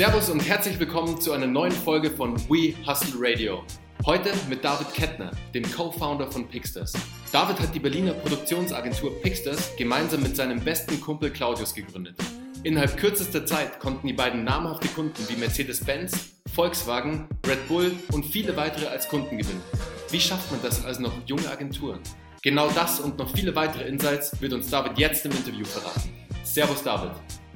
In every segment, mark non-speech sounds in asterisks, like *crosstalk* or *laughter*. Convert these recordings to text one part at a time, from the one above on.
Servus und herzlich willkommen zu einer neuen Folge von We Hustle Radio. Heute mit David Kettner, dem Co-Founder von Pixters. David hat die Berliner Produktionsagentur Pixters gemeinsam mit seinem besten Kumpel Claudius gegründet. Innerhalb kürzester Zeit konnten die beiden namhafte Kunden wie Mercedes-Benz, Volkswagen, Red Bull und viele weitere als Kunden gewinnen. Wie schafft man das als noch junge Agentur? Genau das und noch viele weitere Insights wird uns David jetzt im Interview verraten. Servus David.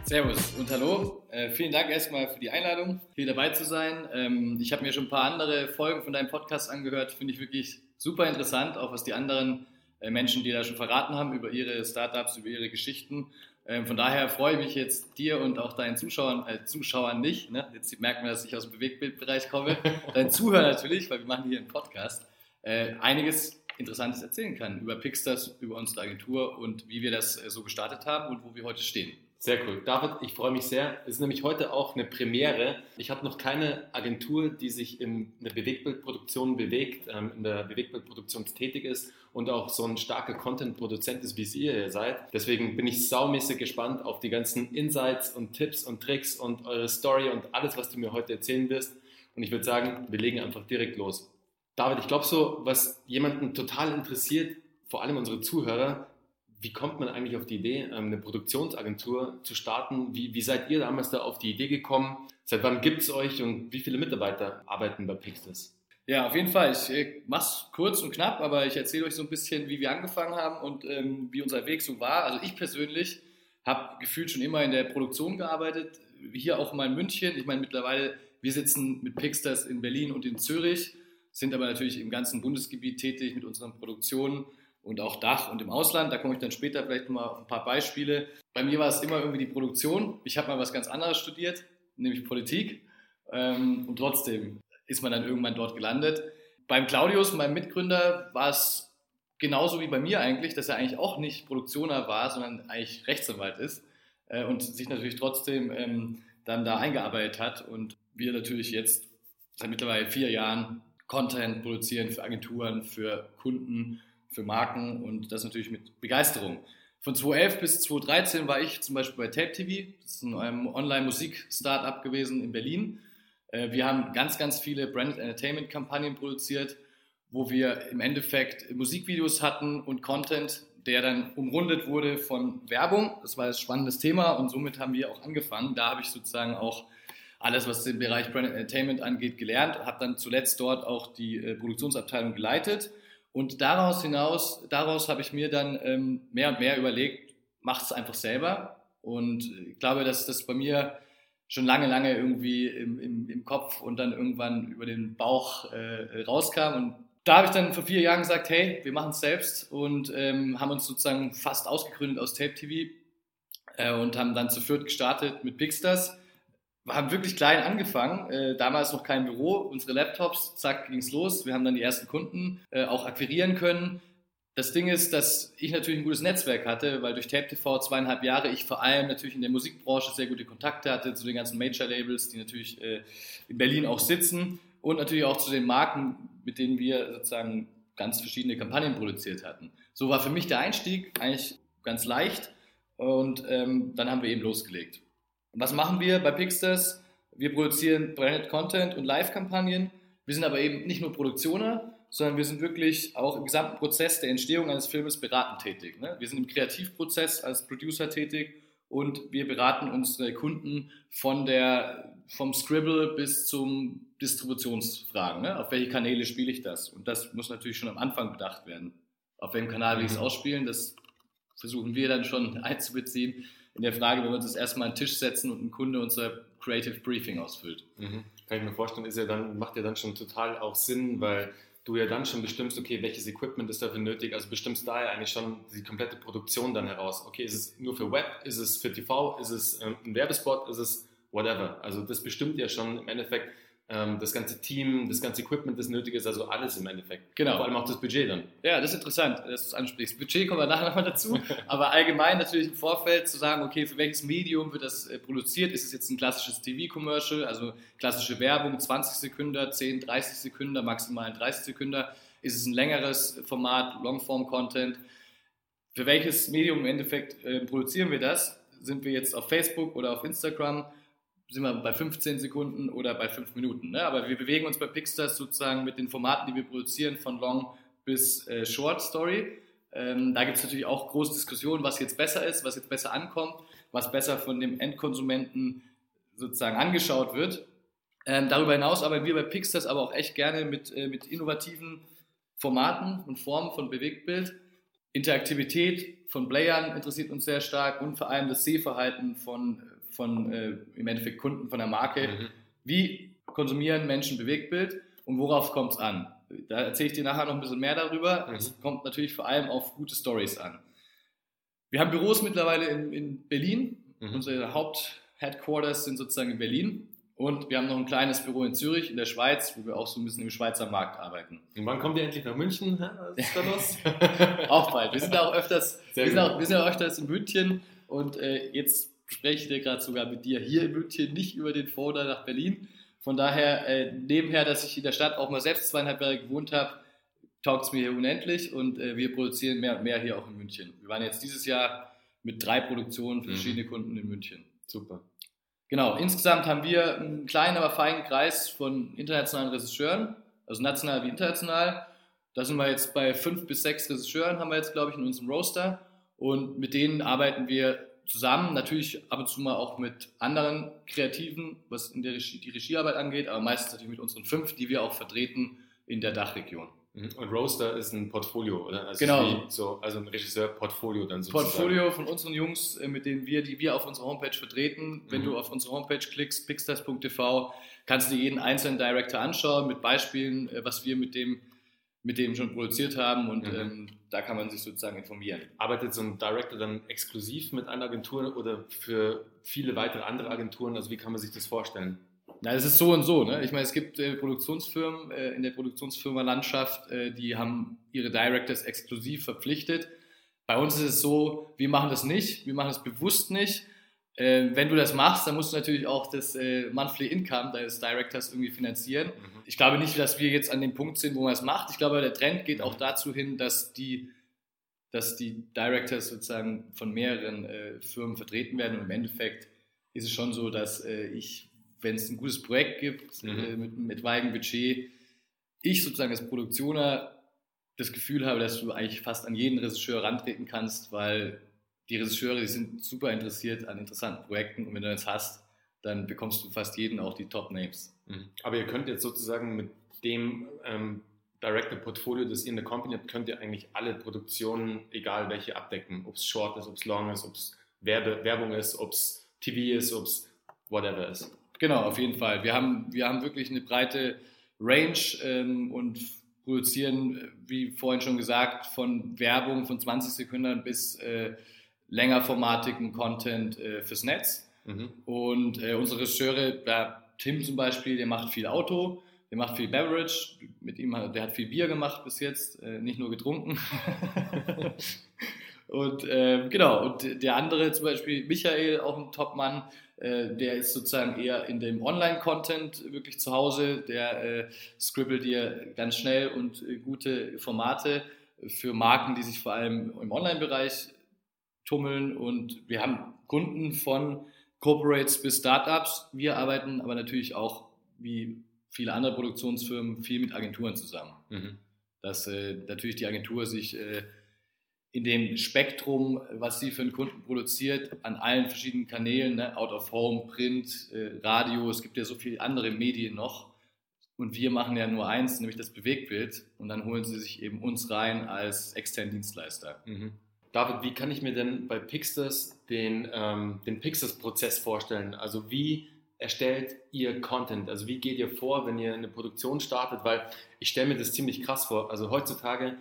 Servus und hallo. Äh, vielen Dank erstmal für die Einladung, hier dabei zu sein. Ähm, ich habe mir schon ein paar andere Folgen von deinem Podcast angehört. Finde ich wirklich super interessant, auch was die anderen äh, Menschen, die da schon verraten haben, über ihre Startups, über ihre Geschichten. Ähm, von daher freue ich mich jetzt dir und auch deinen Zuschauern, äh, Zuschauern nicht. Ne? Jetzt merkt man, dass ich aus dem Bewegtbildbereich komme. *laughs* deinen Zuhörern natürlich, weil wir machen hier einen Podcast. Äh, einiges Interessantes erzählen kann über Pixstars, über unsere Agentur und wie wir das äh, so gestartet haben und wo wir heute stehen. Sehr cool. David, ich freue mich sehr. Es ist nämlich heute auch eine Premiere. Ich habe noch keine Agentur, die sich in der Bewegtbildproduktion bewegt, ähm, in der Bewegtbildproduktion tätig ist und auch so ein starker Content-Produzent ist, wie ihr seid. Deswegen bin ich saumäßig gespannt auf die ganzen Insights und Tipps und Tricks und eure Story und alles, was du mir heute erzählen wirst. Und ich würde sagen, wir legen einfach direkt los. David, ich glaube so, was jemanden total interessiert, vor allem unsere Zuhörer, wie kommt man eigentlich auf die Idee, ähm, eine Produktionsagentur zu starten? Wie, wie seid ihr damals da auf die Idee gekommen? Seit wann gibt es euch und wie viele Mitarbeiter arbeiten bei Pixels? Ja, auf jeden Fall. Ich mache es kurz und knapp, aber ich erzähle euch so ein bisschen, wie wir angefangen haben und ähm, wie unser Weg so war. Also ich persönlich habe gefühlt schon immer in der Produktion gearbeitet, hier auch mal in München. Ich meine, mittlerweile, wir sitzen mit Pixters in Berlin und in Zürich, sind aber natürlich im ganzen Bundesgebiet tätig mit unseren Produktionen und auch Dach und im Ausland. Da komme ich dann später vielleicht mal auf ein paar Beispiele. Bei mir war es immer irgendwie die Produktion. Ich habe mal was ganz anderes studiert, nämlich Politik. Ähm, und trotzdem ist man dann irgendwann dort gelandet. Beim Claudius, meinem Mitgründer, war es genauso wie bei mir eigentlich, dass er eigentlich auch nicht Produktioner war, sondern eigentlich Rechtsanwalt ist äh, und sich natürlich trotzdem ähm, dann da eingearbeitet hat. Und wir natürlich jetzt seit mittlerweile vier Jahren Content produzieren für Agenturen, für Kunden für Marken und das natürlich mit Begeisterung. Von 2011 bis 2013 war ich zum Beispiel bei Tape TV, das ist ein Online-Musik-Startup gewesen in Berlin. Äh, wir haben ganz, ganz viele Branded Entertainment-Kampagnen produziert, wo wir im Endeffekt Musikvideos hatten und Content, der dann umrundet wurde von Werbung. Das war ein spannendes Thema und somit haben wir auch angefangen. Da habe ich sozusagen auch alles, was den Bereich Branded Entertainment angeht, gelernt, habe dann zuletzt dort auch die äh, Produktionsabteilung geleitet und daraus hinaus, daraus habe ich mir dann ähm, mehr und mehr überlegt, mach es einfach selber. Und ich glaube, dass das bei mir schon lange, lange irgendwie im, im, im Kopf und dann irgendwann über den Bauch äh, rauskam. Und da habe ich dann vor vier Jahren gesagt, hey, wir machen es selbst und ähm, haben uns sozusagen fast ausgegründet aus Tape TV äh, und haben dann zu viert gestartet mit Pixstars wir haben wirklich klein angefangen, äh, damals noch kein Büro, unsere Laptops, zack, ging's los. Wir haben dann die ersten Kunden äh, auch akquirieren können. Das Ding ist, dass ich natürlich ein gutes Netzwerk hatte, weil durch Tape TV zweieinhalb Jahre ich vor allem natürlich in der Musikbranche sehr gute Kontakte hatte zu den ganzen Major-Labels, die natürlich äh, in Berlin auch sitzen und natürlich auch zu den Marken, mit denen wir sozusagen ganz verschiedene Kampagnen produziert hatten. So war für mich der Einstieg eigentlich ganz leicht und ähm, dann haben wir eben losgelegt. Was machen wir bei Pixters? Wir produzieren Branded Content und Live-Kampagnen. Wir sind aber eben nicht nur Produktioner, sondern wir sind wirklich auch im gesamten Prozess der Entstehung eines Filmes beratend tätig. Ne? Wir sind im Kreativprozess als Producer tätig und wir beraten unsere Kunden von der, vom Scribble bis zum Distributionsfragen. Ne? Auf welche Kanäle spiele ich das? Und das muss natürlich schon am Anfang bedacht werden. Auf welchem Kanal will ich es mhm. ausspielen? Das versuchen wir dann schon *laughs* einzubeziehen in der Frage, wenn wir uns das erstmal an den Tisch setzen und ein Kunde unser Creative Briefing ausfüllt. Mhm. Kann ich mir vorstellen, ist ja dann, macht ja dann schon total auch Sinn, weil du ja dann schon bestimmst, okay, welches Equipment ist dafür nötig, also bestimmst da ja eigentlich schon die komplette Produktion dann heraus. Okay, ist es nur für Web, ist es für TV, ist es ähm, ein Werbespot, ist es whatever. Also das bestimmt ja schon im Endeffekt, das ganze Team, das ganze Equipment, das nötig ist, also alles im Endeffekt. Genau. Vor allem auch das Budget dann. Ja, das ist interessant, dass du es ansprichst. Budget kommen wir nachher nochmal dazu, *laughs* aber allgemein natürlich im Vorfeld zu sagen, okay, für welches Medium wird das äh, produziert? Ist es jetzt ein klassisches TV-Commercial, also klassische Werbung, 20 Sekunden, 10, 30 Sekunden, maximal 30 Sekunden? Ist es ein längeres Format, Longform-Content? Für welches Medium im Endeffekt äh, produzieren wir das? Sind wir jetzt auf Facebook oder auf Instagram? Sind wir bei 15 Sekunden oder bei 5 Minuten. Ne? Aber wir bewegen uns bei Pixstars sozusagen mit den Formaten, die wir produzieren, von Long bis äh, Short Story. Ähm, da gibt es natürlich auch große Diskussionen, was jetzt besser ist, was jetzt besser ankommt, was besser von dem Endkonsumenten sozusagen angeschaut wird. Ähm, darüber hinaus arbeiten wir bei Pixstars aber auch echt gerne mit, äh, mit innovativen Formaten und Formen von Bewegtbild. Interaktivität von Playern interessiert uns sehr stark und vor allem das Sehverhalten von, von äh, im Endeffekt Kunden von der Marke. Mhm. Wie konsumieren Menschen Bewegtbild und worauf kommt es an? Da erzähle ich dir nachher noch ein bisschen mehr darüber. Mhm. Es kommt natürlich vor allem auf gute Stories an. Wir haben Büros mittlerweile in, in Berlin. Mhm. Unsere Haupt-Headquarters sind sozusagen in Berlin. Und wir haben noch ein kleines Büro in Zürich, in der Schweiz, wo wir auch so ein bisschen im Schweizer Markt arbeiten. Und wann kommt ihr endlich nach München? Was ist da los? auch bald. Wir sind auch öfters, wir sind auch, wir sind auch öfters in München und äh, jetzt spreche ich dir gerade sogar mit dir hier in München, nicht über den Vorder nach Berlin. Von daher, äh, nebenher, dass ich in der Stadt auch mal selbst zweieinhalb Jahre gewohnt habe, taugt es mir hier unendlich und äh, wir produzieren mehr und mehr hier auch in München. Wir waren jetzt dieses Jahr mit drei Produktionen für mhm. verschiedene Kunden in München. Super. Genau, insgesamt haben wir einen kleinen, aber feinen Kreis von internationalen Regisseuren, also national wie international. Da sind wir jetzt bei fünf bis sechs Regisseuren, haben wir jetzt, glaube ich, in unserem Roster. Und mit denen arbeiten wir zusammen, natürlich ab und zu mal auch mit anderen Kreativen, was in der Regie, die Regiearbeit angeht, aber meistens natürlich mit unseren fünf, die wir auch vertreten in der Dachregion. Mhm. Und Roaster ist ein Portfolio, oder? Also genau. so, also ein Regisseur-Portfolio dann sozusagen. Portfolio von unseren Jungs, äh, mit denen wir, die wir auf unserer Homepage vertreten. Wenn mhm. du auf unsere Homepage klickst, pixters.tv, kannst du dir jeden einzelnen Director anschauen mit Beispielen, äh, was wir mit dem, mit dem schon produziert haben und mhm. ähm, da kann man sich sozusagen informieren. Arbeitet so ein Director dann exklusiv mit einer Agentur oder für viele weitere andere Agenturen? Also wie kann man sich das vorstellen? Na, es ist so und so. Ne? Ich meine, es gibt äh, Produktionsfirmen äh, in der Produktionsfirma-Landschaft, äh, die haben ihre Directors exklusiv verpflichtet. Bei uns ist es so, wir machen das nicht, wir machen das bewusst nicht. Äh, wenn du das machst, dann musst du natürlich auch das äh, Monthly Income deines Directors irgendwie finanzieren. Mhm. Ich glaube nicht, dass wir jetzt an dem Punkt sind, wo man es macht. Ich glaube, der Trend geht auch dazu hin, dass die, dass die Directors sozusagen von mehreren äh, Firmen vertreten werden. Und im Endeffekt ist es schon so, dass ich wenn es ein gutes Projekt gibt mhm. äh, mit, mit weigem Budget, ich sozusagen als Produktioner das Gefühl habe, dass du eigentlich fast an jeden Regisseur rantreten kannst, weil die Regisseure, die sind super interessiert an interessanten Projekten und wenn du das hast, dann bekommst du fast jeden auch die Top-Names. Mhm. Aber ihr könnt jetzt sozusagen mit dem ähm, Director-Portfolio, das ihr in der Company habt, könnt ihr eigentlich alle Produktionen, egal welche, abdecken. Ob es Short ist, ob es Long ist, ob es Werbung ist, ob es TV ist, ob es whatever ist. Genau, auf jeden Fall. Wir haben, wir haben wirklich eine breite Range ähm, und produzieren, wie vorhin schon gesagt, von Werbung von 20 Sekunden bis äh, längerformatigen Content äh, fürs Netz. Mhm. Und äh, unsere Regisseure, ja, Tim zum Beispiel, der macht viel Auto, der macht viel Beverage, mit ihm, der hat viel Bier gemacht bis jetzt, äh, nicht nur getrunken. *laughs* und äh, genau, und der andere zum Beispiel, Michael, auch ein Top-Mann, äh, der ist sozusagen eher in dem Online-Content wirklich zu Hause. Der äh, scribbelt dir ganz schnell und äh, gute Formate für Marken, die sich vor allem im Online-Bereich tummeln. Und wir haben Kunden von Corporates bis Startups. Wir arbeiten aber natürlich auch, wie viele andere Produktionsfirmen, viel mit Agenturen zusammen. Mhm. Dass äh, natürlich die Agentur sich äh, in dem Spektrum, was sie für einen Kunden produziert, an allen verschiedenen Kanälen, ne? Out of Home, Print, äh, Radio, es gibt ja so viele andere Medien noch. Und wir machen ja nur eins, nämlich das Bewegtbild. Und dann holen sie sich eben uns rein als externen Dienstleister. Mhm. David, wie kann ich mir denn bei Pixters den, ähm, den Pixters-Prozess vorstellen? Also wie erstellt ihr Content? Also wie geht ihr vor, wenn ihr eine Produktion startet? Weil ich stelle mir das ziemlich krass vor. Also heutzutage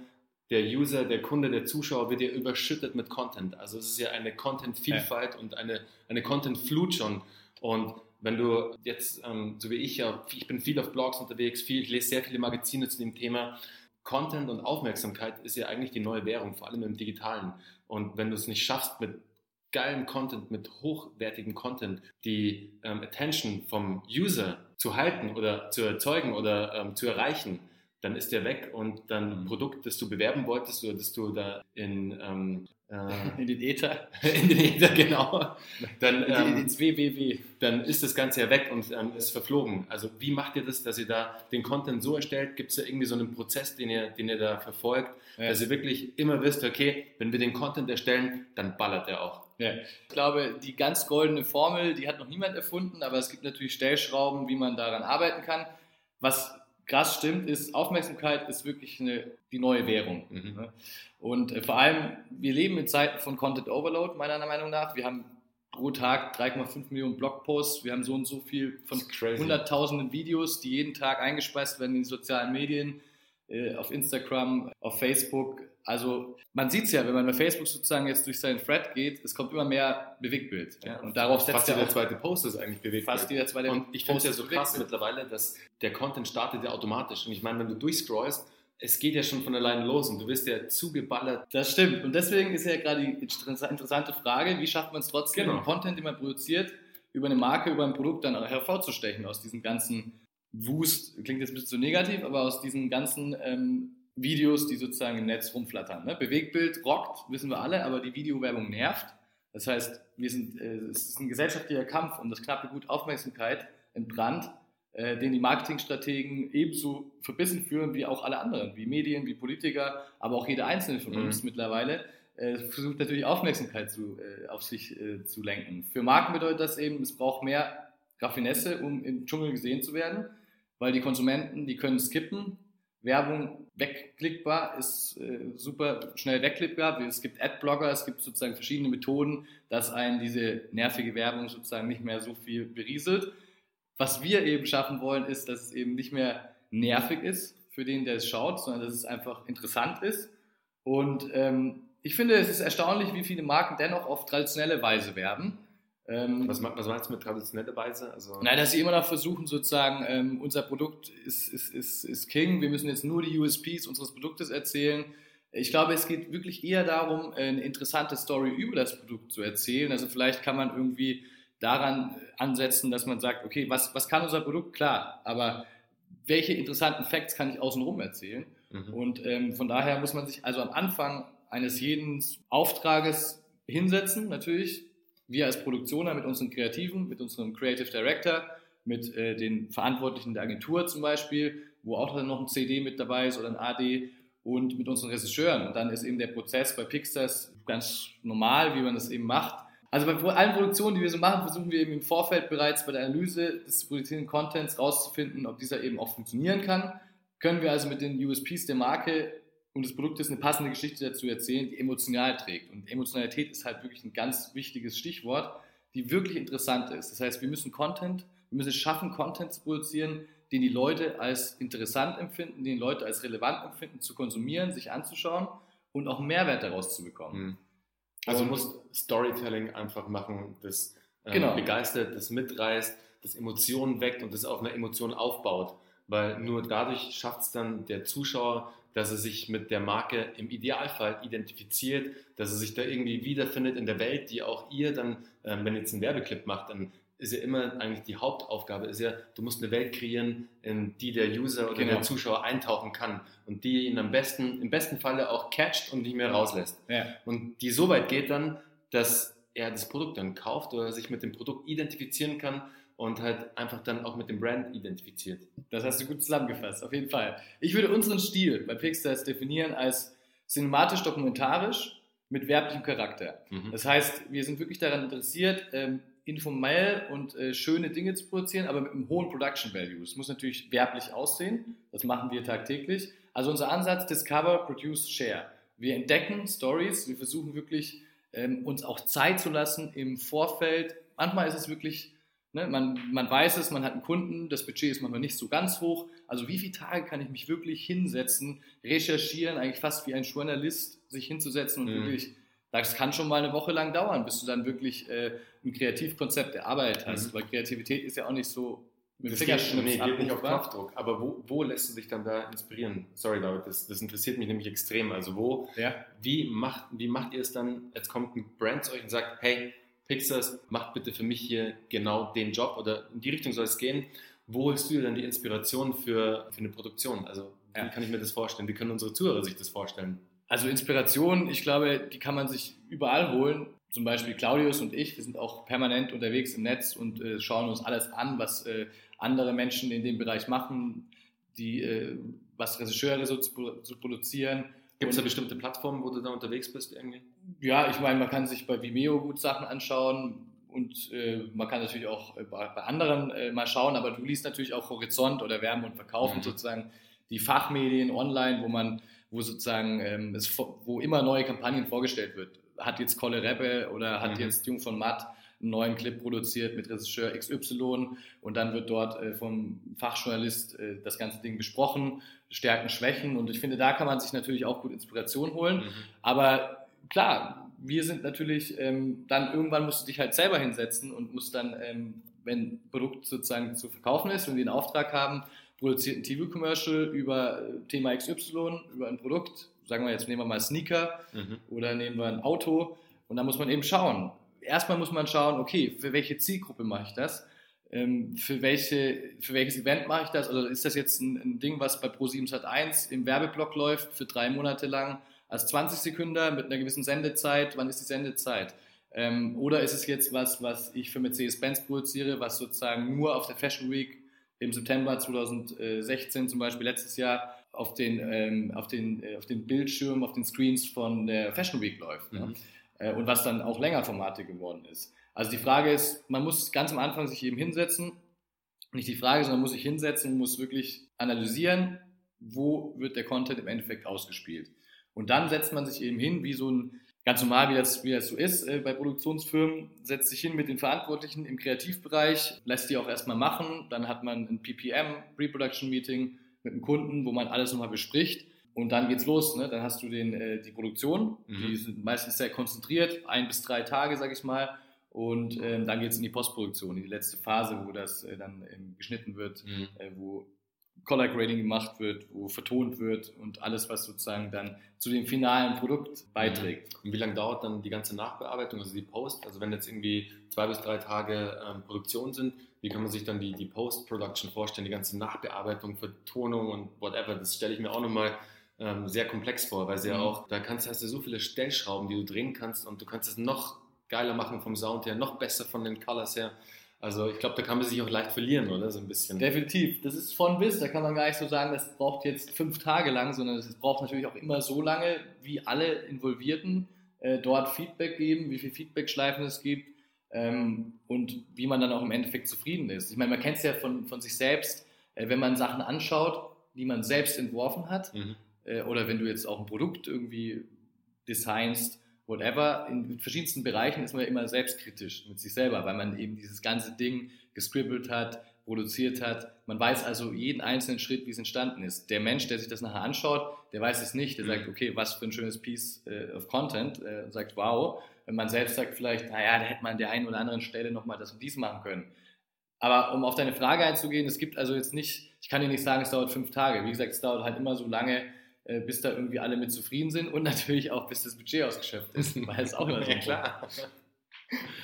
der User, der Kunde, der Zuschauer wird ja überschüttet mit Content. Also es ist ja eine Content-Vielfalt ja. und eine, eine Content-Flut schon. Und wenn du jetzt, ähm, so wie ich ja, ich bin viel auf Blogs unterwegs, viel, ich lese sehr viele Magazine zu dem Thema. Content und Aufmerksamkeit ist ja eigentlich die neue Währung, vor allem im Digitalen. Und wenn du es nicht schaffst, mit geilem Content, mit hochwertigem Content die ähm, Attention vom User zu halten oder zu erzeugen oder ähm, zu erreichen, dann ist der weg und dann ein mhm. Produkt, das du bewerben wolltest oder das du da in, ähm, äh, in den Ether. *laughs* in den Ether, genau. Dann, ähm, ins WWW. Dann ist das Ganze ja weg und ähm, ist verflogen. Also wie macht ihr das, dass ihr da den Content so erstellt? Gibt es da irgendwie so einen Prozess, den ihr, den ihr da verfolgt, ja. dass ihr wirklich immer wisst, okay, wenn wir den Content erstellen, dann ballert er auch. Ja. Ich glaube, die ganz goldene Formel, die hat noch niemand erfunden, aber es gibt natürlich Stellschrauben, wie man daran arbeiten kann. Was krass stimmt, ist, Aufmerksamkeit ist wirklich eine, die neue Währung. Mhm. Ne? Und äh, vor allem, wir leben in Zeiten von Content Overload, meiner Meinung nach. Wir haben pro Tag 3,5 Millionen Blogposts, wir haben so und so viel von hunderttausenden Videos, die jeden Tag eingespeist werden in die sozialen Medien, äh, auf Instagram, auf Facebook. Also man sieht es ja, wenn man bei Facebook sozusagen jetzt durch seinen Thread geht, es kommt immer mehr Bewegtbild. Ja? Und darauf setzt fast jeder zweite Post ist eigentlich Bewegtbild. Fast jeder zweite Und ich finde es ja so krass mittlerweile, dass der Content startet ja automatisch. Und ich meine, wenn du durchscrollst, es geht ja schon von alleine los und du wirst ja zugeballert. Das stimmt. Und deswegen ist ja gerade die interessante Frage, wie schafft man es trotzdem, genau. den Content, den man produziert, über eine Marke, über ein Produkt dann hervorzustechen aus diesem ganzen Wust, klingt jetzt ein bisschen zu negativ, aber aus diesen ganzen ähm, Videos, die sozusagen im Netz rumflattern. Ne? Bewegtbild rockt, wissen wir alle, aber die Videowerbung nervt. Das heißt, wir sind, äh, es ist ein gesellschaftlicher Kampf um das knappe Gut Aufmerksamkeit entbrannt, äh, den die Marketingstrategen ebenso verbissen führen wie auch alle anderen, wie Medien, wie Politiker, aber auch jeder einzelne von uns mhm. mittlerweile. Äh, versucht natürlich Aufmerksamkeit zu, äh, auf sich äh, zu lenken. Für Marken bedeutet das eben, es braucht mehr Raffinesse, um im Dschungel gesehen zu werden weil die Konsumenten, die können skippen. Werbung wegklickbar ist äh, super schnell wegklickbar. Es gibt Adblocker, es gibt sozusagen verschiedene Methoden, dass einen diese nervige Werbung sozusagen nicht mehr so viel berieselt. Was wir eben schaffen wollen, ist, dass es eben nicht mehr nervig ist für den, der es schaut, sondern dass es einfach interessant ist. Und ähm, ich finde, es ist erstaunlich, wie viele Marken dennoch auf traditionelle Weise werben. Ähm, was, was, meinst du mit traditioneller Weise? Also Nein, dass sie immer noch versuchen, sozusagen, ähm, unser Produkt ist, ist, ist, ist King, wir müssen jetzt nur die USPs unseres Produktes erzählen. Ich glaube, es geht wirklich eher darum, eine interessante Story über das Produkt zu erzählen. Also vielleicht kann man irgendwie daran ansetzen, dass man sagt, okay, was, was kann unser Produkt? Klar, aber welche interessanten Facts kann ich außenrum erzählen? Mhm. Und ähm, von daher muss man sich also am Anfang eines jeden Auftrages hinsetzen, natürlich, wir als Produktioner mit unseren Kreativen, mit unserem Creative Director, mit äh, den Verantwortlichen der Agentur zum Beispiel, wo auch noch ein CD mit dabei ist oder ein AD und mit unseren Regisseuren. Und dann ist eben der Prozess bei Pixars ganz normal, wie man das eben macht. Also bei allen Produktionen, die wir so machen, versuchen wir eben im Vorfeld bereits bei der Analyse des produzierten Contents rauszufinden, ob dieser eben auch funktionieren kann. Können wir also mit den USPs der Marke und das Produkt ist eine passende Geschichte dazu erzählen, die emotional trägt. Und Emotionalität ist halt wirklich ein ganz wichtiges Stichwort, die wirklich interessant ist. Das heißt, wir müssen Content, wir müssen es schaffen, Content zu produzieren, den die Leute als interessant empfinden, den die Leute als relevant empfinden, zu konsumieren, sich anzuschauen und auch Mehrwert daraus zu bekommen. Mhm. Also muss Storytelling einfach machen, das äh, genau. begeistert, das mitreißt, das Emotionen weckt und das auf einer Emotion aufbaut. Weil nur dadurch schafft es dann der Zuschauer, dass er sich mit der Marke im Idealfall identifiziert, dass er sich da irgendwie wiederfindet in der Welt, die auch ihr dann, ähm, wenn ihr jetzt einen Werbeclip macht, dann ist ja immer eigentlich die Hauptaufgabe, ist ja, du musst eine Welt kreieren, in die der User oder genau. der Zuschauer eintauchen kann und die ihn am besten, im besten Falle auch catcht und nicht mehr rauslässt. Ja. Und die so weit geht dann, dass er das Produkt dann kauft oder sich mit dem Produkt identifizieren kann und halt einfach dann auch mit dem Brand identifiziert. Das hast du gut zusammengefasst, auf jeden Fall. Ich würde unseren Stil bei Pixstars definieren als cinematisch-dokumentarisch mit werblichem Charakter. Mhm. Das heißt, wir sind wirklich daran interessiert, ähm, informell und äh, schöne Dinge zu produzieren, aber mit einem hohen Production Value. Es muss natürlich werblich aussehen, das machen wir tagtäglich. Also unser Ansatz, Discover, Produce, Share. Wir entdecken Stories, wir versuchen wirklich ähm, uns auch Zeit zu lassen im Vorfeld. Manchmal ist es wirklich Ne, man, man weiß es, man hat einen Kunden, das Budget ist manchmal nicht so ganz hoch. Also wie viele Tage kann ich mich wirklich hinsetzen, recherchieren, eigentlich fast wie ein Journalist sich hinzusetzen und mhm. wirklich, das kann schon mal eine Woche lang dauern, bis du dann wirklich äh, ein Kreativkonzept erarbeitet hast, mhm. weil Kreativität ist ja auch nicht so mit das geht, nee, geht nicht auf Knopfdruck. Aber wo, wo lässt du dich dann da inspirieren? Sorry, David, das, das interessiert mich nämlich extrem. Also wo, ja. wie, macht, wie macht ihr es dann, jetzt kommt ein Brand zu euch und sagt, hey, Pixars, macht bitte für mich hier genau den Job oder in die Richtung soll es gehen. Wo holst du dann die Inspiration für, für eine Produktion? Also wie ja. kann ich mir das vorstellen? Wie können unsere Zuhörer sich das vorstellen? Also Inspiration, ich glaube, die kann man sich überall holen. Zum Beispiel Claudius und ich, wir sind auch permanent unterwegs im Netz und äh, schauen uns alles an, was äh, andere Menschen in dem Bereich machen, die, äh, was Regisseure so zu, zu produzieren. Gibt es da bestimmte Plattformen, wo du da unterwegs bist irgendwie? Ja, ich meine, man kann sich bei Vimeo gut Sachen anschauen und äh, man kann natürlich auch bei, bei anderen äh, mal schauen, aber du liest natürlich auch Horizont oder Wärme und Verkaufen mhm. sozusagen die Fachmedien online, wo man, wo sozusagen ähm, es, wo immer neue Kampagnen vorgestellt wird. Hat jetzt Kolle Rebbe oder hat mhm. jetzt Jung von Matt einen neuen Clip produziert mit Regisseur XY und dann wird dort äh, vom Fachjournalist äh, das ganze Ding besprochen, Stärken, Schwächen und ich finde, da kann man sich natürlich auch gut Inspiration holen, mhm. aber klar, wir sind natürlich, ähm, dann irgendwann musst du dich halt selber hinsetzen und musst dann, ähm, wenn ein Produkt sozusagen zu verkaufen ist und die einen Auftrag haben, produziert ein TV-Commercial über äh, Thema XY, über ein Produkt, sagen wir jetzt, nehmen wir mal Sneaker mhm. oder nehmen wir ein Auto und dann muss man eben schauen. Erstmal muss man schauen, okay, für welche Zielgruppe mache ich das? Ähm, für, welche, für welches Event mache ich das? Also ist das jetzt ein, ein Ding, was bei Pro7 Sat1 im Werbeblock läuft für drei Monate lang als 20 Sekunden mit einer gewissen Sendezeit? Wann ist die Sendezeit? Ähm, oder ist es jetzt was, was ich für Mercedes-Benz produziere, was sozusagen nur auf der Fashion Week im September 2016 zum Beispiel letztes Jahr auf den, ähm, auf den, äh, auf den Bildschirmen, auf den Screens von der Fashion Week läuft. Mhm. Ne? Äh, und was dann auch länger Formate geworden ist. Also die Frage ist, man muss ganz am Anfang sich eben hinsetzen, nicht die Frage, sondern muss sich hinsetzen und muss wirklich analysieren, wo wird der Content im Endeffekt ausgespielt. Und dann setzt man sich eben hin, wie so ein ganz normal, wie das, wie das so ist äh, bei Produktionsfirmen, setzt sich hin mit den Verantwortlichen im Kreativbereich, lässt die auch erstmal machen, dann hat man ein PPM, Pre-Production Meeting mit dem Kunden, wo man alles nochmal bespricht und dann geht's los. Ne? Dann hast du den, äh, die Produktion, mhm. die sind meistens sehr konzentriert, ein bis drei Tage, sag ich mal. Und ähm, dann geht's in die Postproduktion, in die letzte Phase, wo das äh, dann ähm, geschnitten wird, mhm. äh, wo Color Grading gemacht wird, wo vertont wird und alles, was sozusagen dann zu dem finalen Produkt beiträgt. Und wie lange dauert dann die ganze Nachbearbeitung, also die Post? Also wenn jetzt irgendwie zwei bis drei Tage ähm, Produktion sind, wie kann man sich dann die, die Post-Production vorstellen, die ganze Nachbearbeitung, Vertonung und whatever? Das stelle ich mir auch nochmal ähm, sehr komplex vor, weil sie mhm. ja auch, da kannst, hast du so viele Stellschrauben, die du drehen kannst und du kannst es noch geiler machen vom Sound her, noch besser von den Colors her. Also ich glaube, da kann man sich auch leicht verlieren, oder? So ein bisschen. Definitiv. Das ist von bis. Da kann man gar nicht so sagen, das braucht jetzt fünf Tage lang, sondern es braucht natürlich auch immer so lange, wie alle Involvierten äh, dort Feedback geben, wie viel Feedback-Schleifen es gibt ähm, und wie man dann auch im Endeffekt zufrieden ist. Ich meine, man kennt es ja von, von sich selbst, äh, wenn man Sachen anschaut, die man selbst entworfen hat, mhm. Äh, oder wenn du jetzt auch ein Produkt irgendwie designst, whatever, in verschiedensten Bereichen ist man ja immer selbstkritisch mit sich selber, weil man eben dieses ganze Ding gescribbelt hat, produziert hat. Man weiß also jeden einzelnen Schritt, wie es entstanden ist. Der Mensch, der sich das nachher anschaut, der weiß es nicht. Der mhm. sagt, okay, was für ein schönes Piece äh, of Content. Äh, sagt, wow. Wenn man selbst sagt vielleicht, naja, da hätte man an der einen oder anderen Stelle nochmal das und dies machen können. Aber um auf deine Frage einzugehen, es gibt also jetzt nicht, ich kann dir nicht sagen, es dauert fünf Tage. Wie gesagt, es dauert halt immer so lange, äh, bis da irgendwie alle mit zufrieden sind und *laughs* natürlich auch, bis das Budget ausgeschöpft ist, *laughs* weil es auch immer so ja, klar.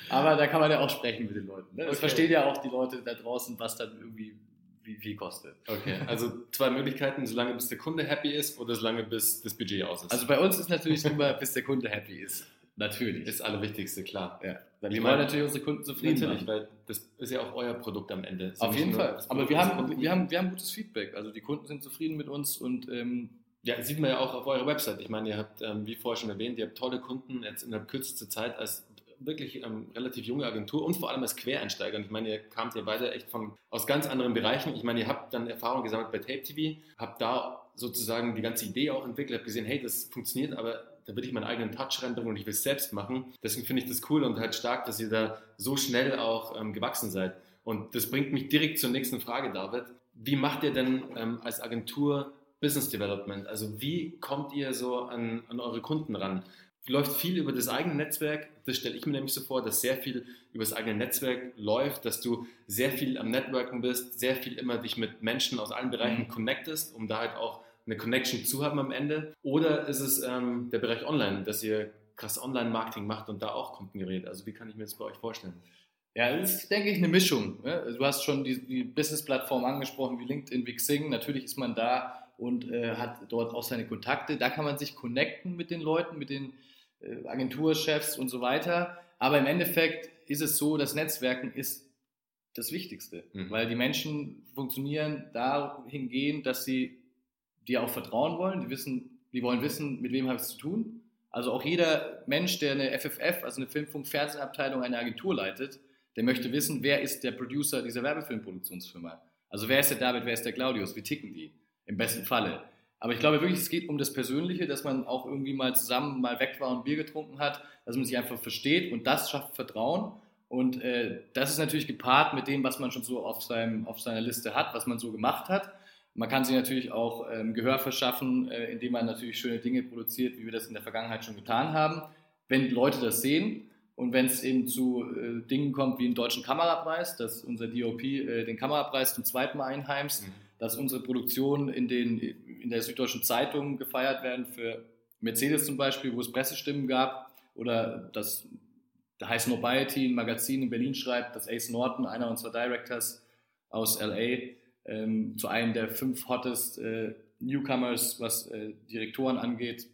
Aber da kann man ja auch sprechen mit den Leuten. Ne? Das okay. verstehen ja auch die Leute da draußen, was dann irgendwie wie viel kostet. Okay, also zwei Möglichkeiten, solange bis der Kunde happy ist oder solange bis das Budget aus ist. Also bei uns ist natürlich immer, bis der Kunde happy ist. Natürlich. Das ist Allerwichtigste, klar. Ja. Weil wir wollen natürlich unsere Kunden zufrieden Natürlich, machen. weil das ist ja auch euer Produkt am Ende. Auf jeden Fall. Aber wir haben, wir, haben, wir haben gutes Feedback. Also die Kunden sind zufrieden mit uns und ähm, ja, sieht man ja auch auf eurer Website. Ich meine, ihr habt, ähm, wie vorher schon erwähnt, ihr habt tolle Kunden jetzt in der kürzesten Zeit als wirklich ähm, relativ junge Agentur und vor allem als Quereinsteiger. Und ich meine, ihr kamt ja beide echt von, aus ganz anderen Bereichen. Ich meine, ihr habt dann Erfahrung gesammelt bei Tape TV, habt da sozusagen die ganze Idee auch entwickelt, habt gesehen, hey, das funktioniert, aber da würde ich meinen eigenen Touch reinbringen und ich will es selbst machen. Deswegen finde ich das cool und halt stark, dass ihr da so schnell auch ähm, gewachsen seid. Und das bringt mich direkt zur nächsten Frage, David. Wie macht ihr denn ähm, als Agentur Business Development? Also wie kommt ihr so an, an eure Kunden ran? Läuft viel über das eigene Netzwerk. Das stelle ich mir nämlich so vor, dass sehr viel über das eigene Netzwerk läuft, dass du sehr viel am Networken bist, sehr viel immer dich mit Menschen aus allen Bereichen mhm. connectest, um da halt auch eine Connection zu haben am Ende. Oder ist es ähm, der Bereich Online, dass ihr krass Online-Marketing macht und da auch Kunden gerät? Also wie kann ich mir das bei euch vorstellen? Ja, das ist, denke ich, eine Mischung. Ne? Du hast schon die, die Business-Plattform angesprochen, wie LinkedIn, wie Xing. Natürlich ist man da und äh, hat dort auch seine Kontakte. Da kann man sich connecten mit den Leuten, mit den äh, Agenturchefs und so weiter. Aber im Endeffekt ist es so, das Netzwerken ist das Wichtigste, mhm. weil die Menschen funktionieren dahingehend, dass sie dir auch vertrauen wollen, die wissen, die wollen wissen, mit wem habe ich es zu tun. Also auch jeder Mensch, der eine FFF, also eine Filmfunk-Fernsehabteilung einer Agentur leitet, der möchte wissen, wer ist der Producer dieser Werbefilmproduktionsfirma. Also wer ist der David, wer ist der Claudius, wie ticken die? Im besten Falle. Aber ich glaube wirklich, es geht um das Persönliche, dass man auch irgendwie mal zusammen mal weg war und Bier getrunken hat, dass man sich einfach versteht und das schafft Vertrauen. Und äh, das ist natürlich gepaart mit dem, was man schon so auf, seinem, auf seiner Liste hat, was man so gemacht hat. Man kann sich natürlich auch ähm, Gehör verschaffen, äh, indem man natürlich schöne Dinge produziert, wie wir das in der Vergangenheit schon getan haben. Wenn Leute das sehen und wenn es eben zu äh, Dingen kommt wie einen deutschen Kamerapreis, dass unser DOP äh, den Kamerapreis zum zweiten Mal einheimst, mhm. Dass unsere Produktionen in, den, in der Süddeutschen Zeitung gefeiert werden für Mercedes zum Beispiel, wo es Pressestimmen gab, oder das der High Snobiety, ein Magazin in Berlin schreibt, dass Ace Norton, einer unserer Directors aus LA, ähm, zu einem der fünf hottest äh, Newcomers, was äh, Direktoren angeht,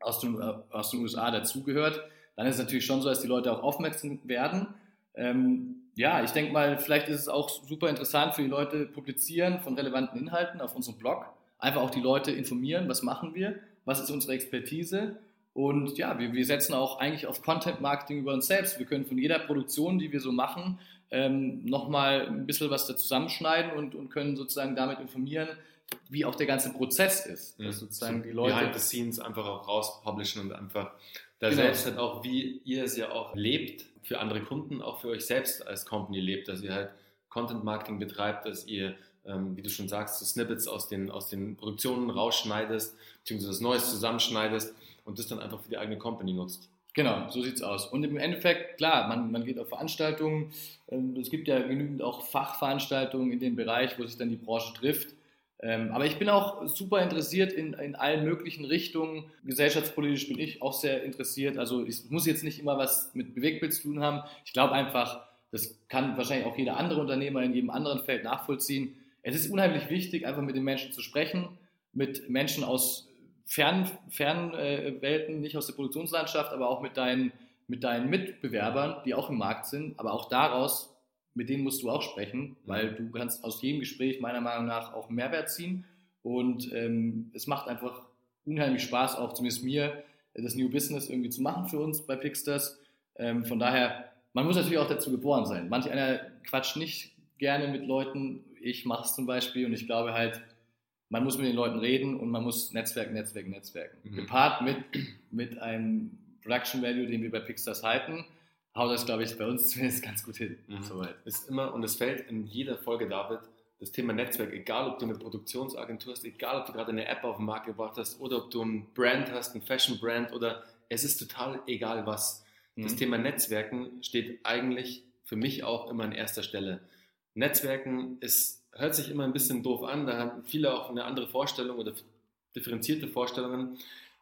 aus den, äh, aus den USA dazugehört, dann ist es natürlich schon so, dass die Leute auch aufmerksam werden. Ähm, ja, ich denke mal, vielleicht ist es auch super interessant für die Leute, publizieren von relevanten Inhalten auf unserem Blog. Einfach auch die Leute informieren, was machen wir, was ist unsere Expertise. Und ja, wir, wir setzen auch eigentlich auf Content Marketing über uns selbst. Wir können von jeder Produktion, die wir so machen, ähm, nochmal ein bisschen was da zusammenschneiden und, und können sozusagen damit informieren, wie auch der ganze Prozess ist. Dass sozusagen die Leute behind the scenes einfach auch rauspublishen und einfach da genau. selbst halt auch, wie ihr es ja auch lebt, für andere Kunden, auch für euch selbst als Company lebt, dass ihr halt Content Marketing betreibt, dass ihr, ähm, wie du schon sagst, so Snippets aus den, aus den Produktionen rausschneidest, beziehungsweise das Neues zusammenschneidest und das dann einfach für die eigene Company nutzt. Genau, so sieht es aus. Und im Endeffekt, klar, man, man geht auf Veranstaltungen. Ähm, es gibt ja genügend auch Fachveranstaltungen in dem Bereich, wo sich dann die Branche trifft. Ähm, aber ich bin auch super interessiert in, in allen möglichen Richtungen. Gesellschaftspolitisch bin ich auch sehr interessiert. Also es muss jetzt nicht immer was mit Bewegtbild zu tun haben. Ich glaube einfach, das kann wahrscheinlich auch jeder andere Unternehmer in jedem anderen Feld nachvollziehen. Es ist unheimlich wichtig, einfach mit den Menschen zu sprechen, mit Menschen aus fernen fern, äh, Welten, nicht aus der Produktionslandschaft, aber auch mit deinen, mit deinen Mitbewerbern, die auch im Markt sind. Aber auch daraus, mit denen musst du auch sprechen, weil du kannst aus jedem Gespräch meiner Meinung nach auch Mehrwert ziehen. Und ähm, es macht einfach unheimlich Spaß, auch zumindest mir, das New Business irgendwie zu machen für uns bei Pixsters. Ähm, von daher, man muss natürlich auch dazu geboren sein. Manch einer quatscht nicht gerne mit Leuten. Ich mache es zum Beispiel und ich glaube halt, man muss mit den Leuten reden und man muss Netzwerken, Netzwerken, Netzwerken. Mhm. Gepaart mit, mit einem Production Value, den wir bei Pixstars halten, haut das, glaube ich, bei uns *laughs* zumindest ganz gut hin. Mhm. Soweit. Ist immer, und es fällt in jeder Folge, David, das Thema Netzwerk, egal ob du eine Produktionsagentur hast, egal ob du gerade eine App auf den Markt gebracht hast oder ob du ein Brand hast, ein Fashion-Brand oder es ist total egal was. Mhm. Das Thema Netzwerken steht eigentlich für mich auch immer an erster Stelle. Netzwerken ist hört sich immer ein bisschen doof an, da haben viele auch eine andere Vorstellung oder differenzierte Vorstellungen.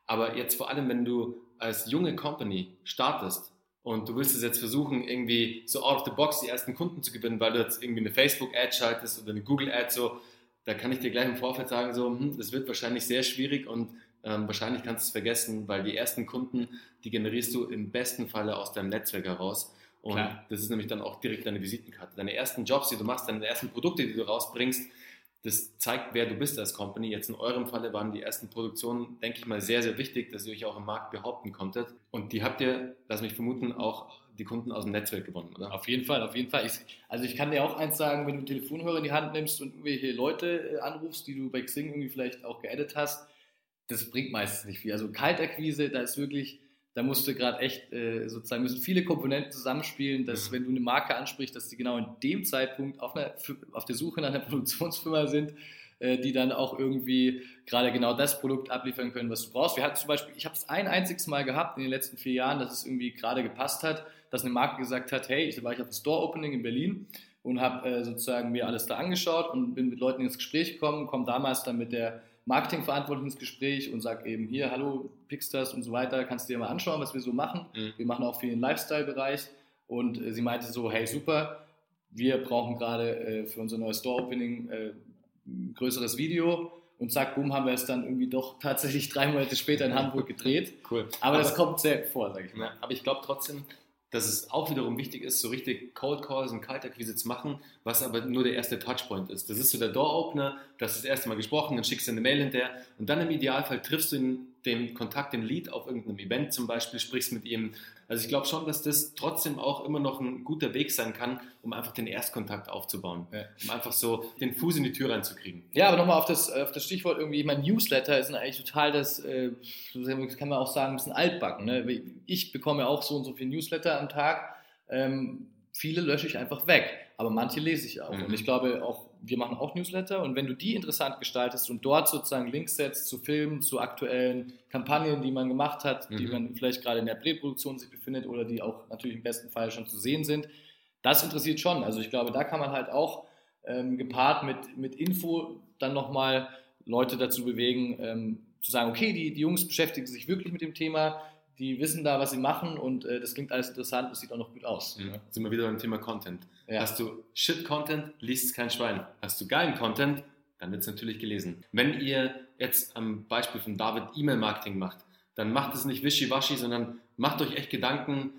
Aber jetzt vor allem, wenn du als junge Company startest und du willst es jetzt versuchen, irgendwie so out of the box die ersten Kunden zu gewinnen, weil du jetzt irgendwie eine Facebook-Ad schaltest oder eine Google-Ad, so, da kann ich dir gleich im Vorfeld sagen, so, hm, das wird wahrscheinlich sehr schwierig und ähm, wahrscheinlich kannst du es vergessen, weil die ersten Kunden, die generierst du im besten Falle aus deinem Netzwerk heraus. Und Klar. das ist nämlich dann auch direkt deine Visitenkarte. Deine ersten Jobs, die du machst, deine ersten Produkte, die du rausbringst, das zeigt, wer du bist als Company. Jetzt in eurem Falle waren die ersten Produktionen, denke ich mal, sehr, sehr wichtig, dass ihr euch auch im Markt behaupten konntet. Und die habt ihr, lass mich vermuten, auch die Kunden aus dem Netzwerk gewonnen, oder? Auf jeden Fall, auf jeden Fall. Ich, also ich kann dir auch eins sagen, wenn du Telefonhörer in die Hand nimmst und irgendwelche Leute äh, anrufst, die du bei Xing irgendwie vielleicht auch geedit hast, das bringt meistens nicht viel. Also Kaltakquise, da ist wirklich da musst du gerade echt äh, sozusagen müssen viele Komponenten zusammenspielen, dass mhm. wenn du eine Marke ansprichst, dass die genau in dem Zeitpunkt auf, einer, auf der Suche nach einer *laughs* Produktionsfirma sind, äh, die dann auch irgendwie gerade genau das Produkt abliefern können, was du brauchst. Wir hatten zum Beispiel, ich habe es ein einziges Mal gehabt in den letzten vier Jahren, dass es irgendwie gerade gepasst hat, dass eine Marke gesagt hat, hey, ich war ich auf dem Store Opening in Berlin und habe äh, sozusagen mir alles da angeschaut und bin mit Leuten ins Gespräch gekommen, komme damals dann mit der Marketingverantwortlichen ins Gespräch und sage eben hier, hallo Pixstars und so weiter, kannst du dir mal anschauen, was wir so machen. Mhm. Wir machen auch viel im Lifestyle-Bereich und äh, sie meinte so, hey super, wir brauchen gerade äh, für unser neues Store-Opening äh, ein größeres Video und zack, boom, haben wir es dann irgendwie doch tatsächlich drei Monate später in Hamburg gedreht. Cool. Aber, aber das kommt sehr vor, sage ich mal. Ja, aber ich glaube trotzdem, dass es auch wiederum wichtig ist, so richtig Cold Calls und Kaltakquise zu machen, was aber nur der erste Touchpoint ist. Das ist so der Door-Opener, das ist das erste Mal gesprochen, dann schickst du eine Mail hinterher und dann im Idealfall triffst du ihn den Kontakt, den Lead auf irgendeinem Event zum Beispiel, sprichst mit ihm. Also ich glaube schon, dass das trotzdem auch immer noch ein guter Weg sein kann, um einfach den Erstkontakt aufzubauen. Ja. Um einfach so den Fuß in die Tür reinzukriegen. Ja, aber nochmal auf das, auf das Stichwort irgendwie, mein Newsletter ist eigentlich total das, äh, kann man auch sagen, ein bisschen altbacken. Ne? Ich bekomme auch so und so viele Newsletter am Tag. Ähm, viele lösche ich einfach weg, aber manche lese ich auch. Mhm. Und ich glaube auch wir machen auch Newsletter und wenn du die interessant gestaltest und dort sozusagen Links setzt zu Filmen, zu aktuellen Kampagnen, die man gemacht hat, mhm. die man vielleicht gerade in der Präproduktion sich befindet oder die auch natürlich im besten Fall schon zu sehen sind, das interessiert schon. Also ich glaube, da kann man halt auch ähm, gepaart mit, mit Info dann nochmal Leute dazu bewegen, ähm, zu sagen, okay, die, die Jungs beschäftigen sich wirklich mit dem Thema, die wissen da, was sie machen und äh, das klingt alles interessant, das sieht auch noch gut aus. Mhm. Sind wir wieder beim Thema Content. Ja. Hast du Shit-Content, liest es kein Schwein. Hast du geilen Content, dann wird es natürlich gelesen. Wenn ihr jetzt am Beispiel von David E-Mail-Marketing macht, dann macht es nicht wischiwaschi, sondern macht euch echt Gedanken,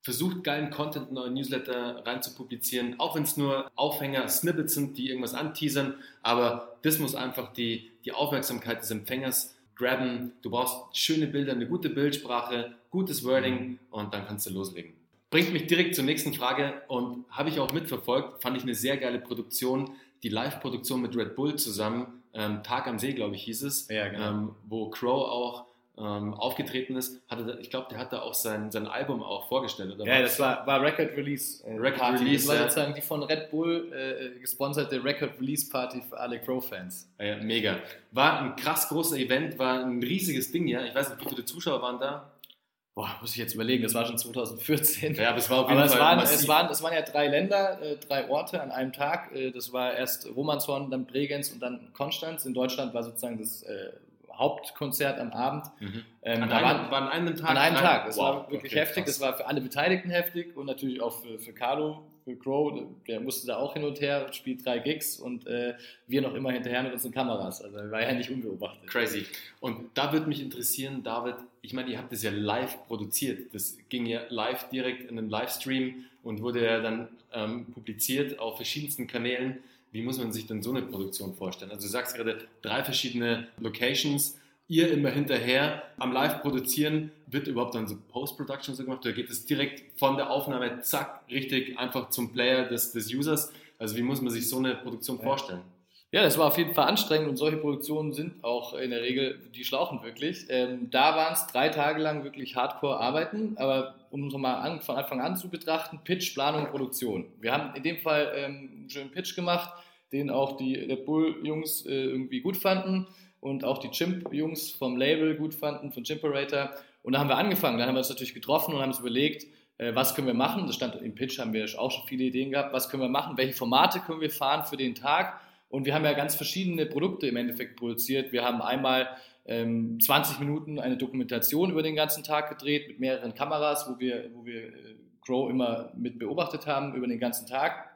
versucht geilen Content in euren Newsletter rein zu publizieren, auch wenn es nur Aufhänger, Snippets sind, die irgendwas anteasern, aber das muss einfach die, die Aufmerksamkeit des Empfängers grabben. Du brauchst schöne Bilder, eine gute Bildsprache, gutes Wording und dann kannst du loslegen. Bringt mich direkt zur nächsten Frage und habe ich auch mitverfolgt, fand ich eine sehr geile Produktion, die Live-Produktion mit Red Bull zusammen, ähm, Tag am See, glaube ich, hieß es, ja, genau. ähm, wo Crow auch ähm, aufgetreten ist, hatte, ich glaube, der hat da auch sein, sein Album auch vorgestellt. Oder ja, das war, war Record Release. Äh, Record Party. Release. Das war sozusagen die von Red Bull äh, gesponserte Record Release Party für alle Crow-Fans. Ja, mega. War ein krass großer Event, war ein riesiges Ding, ja. Ich weiß nicht, wie viele Zuschauer waren da. Boah, muss ich jetzt überlegen, das war schon 2014. Ja, aber es war auf jeden aber Fall. Es waren, es, waren, es waren ja drei Länder, äh, drei Orte an einem Tag. Äh, das war erst Romanshorn, dann Bregenz und dann Konstanz. In Deutschland war sozusagen das äh, Hauptkonzert am Abend. Mhm. Ähm, an, einem, waren, war an einem Tag? An einem Tag. Es wow, war wirklich okay, heftig. Es war für alle Beteiligten heftig und natürlich auch für, für Carlo, für Crow. Der musste da auch hin und her, spielt drei Gigs und äh, wir noch immer hinterher mit unseren Kameras. Also er war ja nicht unbeobachtet. Crazy. Und da würde mich interessieren, David, ich meine, ihr habt das ja live produziert. Das ging ja live direkt in einen Livestream und wurde ja dann ähm, publiziert auf verschiedensten Kanälen. Wie muss man sich denn so eine Produktion vorstellen? Also du sagst gerade drei verschiedene Locations, ihr immer hinterher am Live produzieren, wird überhaupt dann so Post-Production so gemacht oder geht es direkt von der Aufnahme zack richtig einfach zum Player des, des Users? Also wie muss man sich so eine Produktion vorstellen? Ja, das war auf jeden Fall anstrengend und solche Produktionen sind auch in der Regel, die schlauchen wirklich. Ähm, da waren es drei Tage lang wirklich Hardcore arbeiten, aber um es mal an, von Anfang an zu betrachten, Pitch, Planung, Produktion. Wir haben in dem Fall ähm, einen schönen Pitch gemacht, den auch die Red Bull-Jungs äh, irgendwie gut fanden und auch die Chimp-Jungs vom Label gut fanden, von Chimperator. Und da haben wir angefangen, dann haben wir uns natürlich getroffen und haben uns überlegt, äh, was können wir machen. Das stand im Pitch, haben wir auch schon viele Ideen gehabt. Was können wir machen? Welche Formate können wir fahren für den Tag? Und wir haben ja ganz verschiedene Produkte im Endeffekt produziert. Wir haben einmal ähm, 20 Minuten eine Dokumentation über den ganzen Tag gedreht mit mehreren Kameras, wo wir, wo wir äh, Crow immer mit beobachtet haben über den ganzen Tag.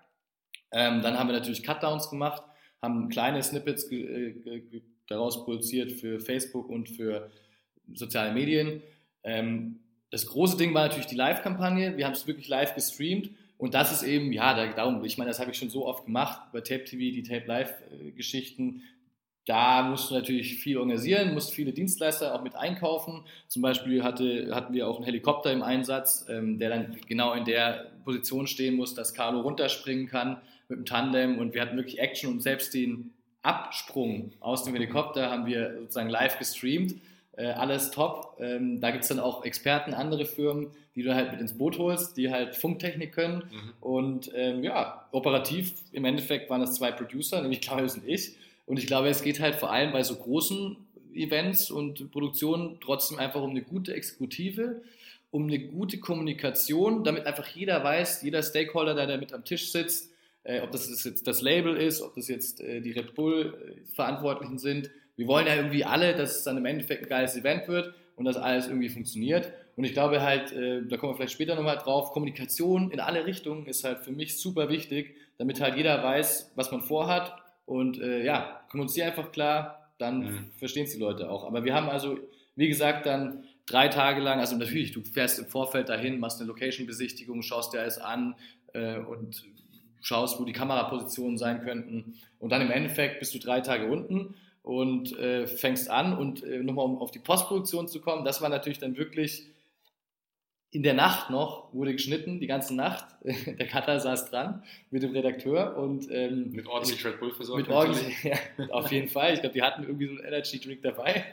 Ähm, dann haben wir natürlich Cutdowns gemacht, haben kleine Snippets äh, daraus produziert für Facebook und für soziale Medien. Ähm, das große Ding war natürlich die Live-Kampagne. Wir haben es wirklich live gestreamt und das ist eben, ja, da, darum, ich meine, das habe ich schon so oft gemacht bei Tape TV, die Tape Live-Geschichten. Da musst du natürlich viel organisieren, musst viele Dienstleister auch mit einkaufen. Zum Beispiel hatte, hatten wir auch einen Helikopter im Einsatz, ähm, der dann genau in der Position stehen muss, dass Carlo runterspringen kann mit dem Tandem. Und wir hatten wirklich Action und selbst den Absprung aus dem Helikopter haben wir sozusagen live gestreamt. Äh, alles top. Ähm, da gibt es dann auch Experten, andere Firmen, die du halt mit ins Boot holst, die halt Funktechnik können. Mhm. Und ähm, ja, operativ im Endeffekt waren das zwei Producer, nämlich Claudius und ich. Und ich glaube, es geht halt vor allem bei so großen Events und Produktionen trotzdem einfach um eine gute Exekutive, um eine gute Kommunikation, damit einfach jeder weiß, jeder Stakeholder, der da mit am Tisch sitzt, äh, ob das jetzt das Label ist, ob das jetzt äh, die Red Bull-Verantwortlichen äh, sind, wir wollen ja irgendwie alle, dass es dann im Endeffekt ein geiles Event wird und dass alles irgendwie funktioniert. Und ich glaube halt, äh, da kommen wir vielleicht später nochmal drauf, Kommunikation in alle Richtungen ist halt für mich super wichtig, damit halt jeder weiß, was man vorhat. Und äh, ja, kommuniziere einfach klar, dann mhm. verstehen es die Leute auch. Aber wir haben also, wie gesagt, dann drei Tage lang, also natürlich, du fährst im Vorfeld dahin, machst eine Location-Besichtigung, schaust dir alles an äh, und schaust, wo die Kamerapositionen sein könnten. Und dann im Endeffekt bist du drei Tage unten und äh, fängst an. Und äh, nochmal, um auf die Postproduktion zu kommen, das war natürlich dann wirklich in der Nacht noch, wurde geschnitten, die ganze Nacht. *laughs* Der Cutter saß dran mit dem Redakteur und ähm, mit ordentlich Red Bull versorgt. Mit ordentlich, *laughs* ja, auf jeden Fall. Ich glaube, die hatten irgendwie so einen Energy Drink dabei.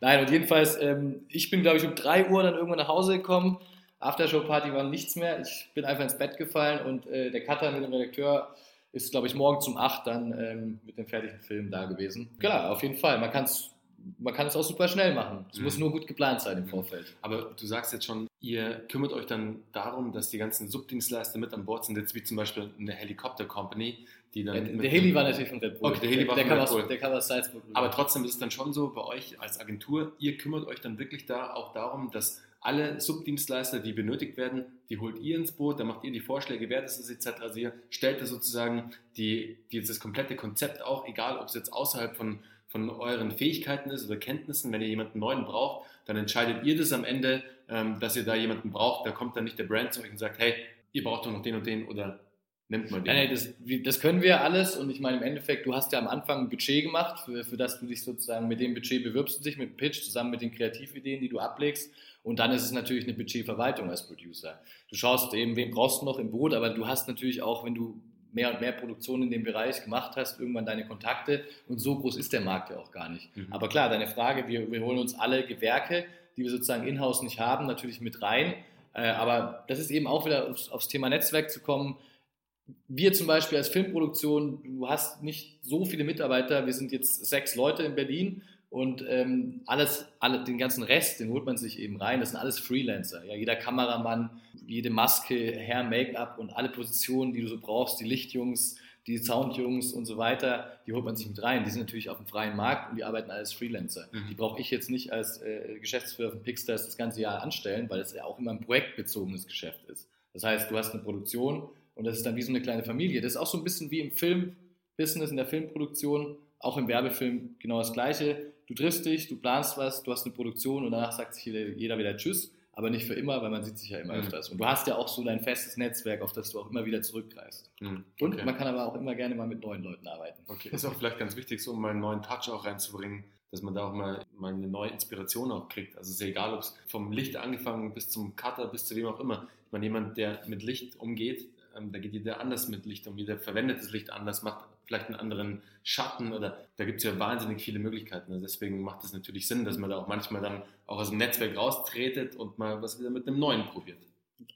Nein, und jedenfalls, ähm, ich bin, glaube ich, um 3 Uhr dann irgendwann nach Hause gekommen. Aftershow-Party war nichts mehr. Ich bin einfach ins Bett gefallen und äh, der Cutter mit dem Redakteur ist, glaube ich, morgen zum 8 dann ähm, mit dem fertigen Film da gewesen. Klar, auf jeden Fall. Man kann es man kann es auch super schnell machen. Es mhm. muss nur gut geplant sein im mhm. Vorfeld. Aber du sagst jetzt schon, ihr kümmert euch dann darum, dass die ganzen Subdienstleister mit an Bord sind, jetzt wie zum Beispiel eine Helikopter-Company, die dann. Ja, der Heli war natürlich von Red Bull. Okay, der Heli war der, von Red Bull. Aus, der kam aus Salzburg. Aber trotzdem ist es dann schon so bei euch als Agentur, ihr kümmert euch dann wirklich da auch darum, dass alle Subdienstleister, die benötigt werden, die holt ihr ins Boot, dann macht ihr die Vorschläge, wer das ist etc. Also ihr stellt da sozusagen die, die, das komplette Konzept auch, egal ob es jetzt außerhalb von von euren Fähigkeiten ist oder Kenntnissen. Wenn ihr jemanden neuen braucht, dann entscheidet ihr das am Ende, ähm, dass ihr da jemanden braucht. Da kommt dann nicht der Brand zu euch und sagt, hey, ihr braucht doch noch den und den oder nimmt mal den. Ja, nee, das, das, können wir alles und ich meine im Endeffekt, du hast ja am Anfang ein Budget gemacht, für, für das du dich sozusagen mit dem Budget bewirbst du dich mit Pitch zusammen mit den Kreativideen, die du ablegst und dann ist es natürlich eine Budgetverwaltung als Producer. Du schaust eben, wen brauchst du noch im Boot, aber du hast natürlich auch, wenn du mehr und mehr Produktion in dem Bereich gemacht hast, irgendwann deine Kontakte und so groß ist der Markt ja auch gar nicht. Mhm. Aber klar, deine Frage, wir, wir holen uns alle Gewerke, die wir sozusagen in-house nicht haben, natürlich mit rein. Äh, aber das ist eben auch wieder aufs, aufs Thema Netzwerk zu kommen. Wir zum Beispiel als Filmproduktion, du hast nicht so viele Mitarbeiter, wir sind jetzt sechs Leute in Berlin und ähm, alles, alle, den ganzen Rest, den holt man sich eben rein. Das sind alles Freelancer. Ja, jeder Kameramann, jede Maske, Hair, Make-up und alle Positionen, die du so brauchst, die Lichtjungs, die Soundjungs und so weiter, die holt man sich mit rein. Die sind natürlich auf dem freien Markt und die arbeiten als Freelancer. Mhm. Die brauche ich jetzt nicht als äh, Geschäftsführer von Pixstars das ganze Jahr anstellen, weil es ja auch immer ein projektbezogenes Geschäft ist. Das heißt, du hast eine Produktion und das ist dann wie so eine kleine Familie. Das ist auch so ein bisschen wie im Filmbusiness, in der Filmproduktion, auch im Werbefilm genau das Gleiche du triffst dich, du planst was, du hast eine Produktion und danach sagt sich jeder wieder Tschüss, aber nicht für immer, weil man sieht sich ja immer mhm. öfters. Und du hast ja auch so dein festes Netzwerk, auf das du auch immer wieder zurückgreifst. Mhm. Okay. Und man kann aber auch immer gerne mal mit neuen Leuten arbeiten. Okay, ist auch vielleicht ganz wichtig, so um mal einen neuen Touch auch reinzubringen, dass man da auch mal, mal eine neue Inspiration auch kriegt. Also es ist egal, ob es vom Licht angefangen bis zum Cutter, bis zu wem auch immer. Ich meine, jemand, der mit Licht umgeht, ähm, da geht jeder anders mit Licht um, jeder verwendet das Licht anders, macht vielleicht einen anderen Schatten oder da gibt es ja wahnsinnig viele Möglichkeiten. Also deswegen macht es natürlich Sinn, dass man da auch manchmal dann auch aus dem Netzwerk raustretet und mal was wieder mit einem neuen probiert.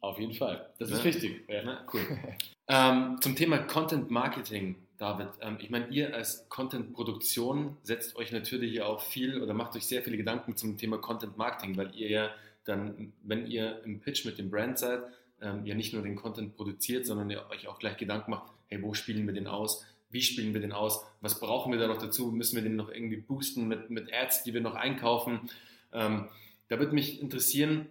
Auf jeden Fall. Das ja? ist wichtig. Ja. Na, cool. *laughs* ähm, zum Thema Content Marketing, David. Ähm, ich meine, ihr als Content-Produktion setzt euch natürlich ja auch viel oder macht euch sehr viele Gedanken zum Thema Content Marketing, weil ihr ja dann, wenn ihr im Pitch mit dem Brand seid, ähm, ja nicht nur den Content produziert, sondern ihr euch auch gleich Gedanken macht, hey, wo spielen wir den aus? Wie spielen wir den aus? Was brauchen wir da noch dazu? Müssen wir den noch irgendwie boosten mit, mit Ads, die wir noch einkaufen? Ähm, da würde mich interessieren,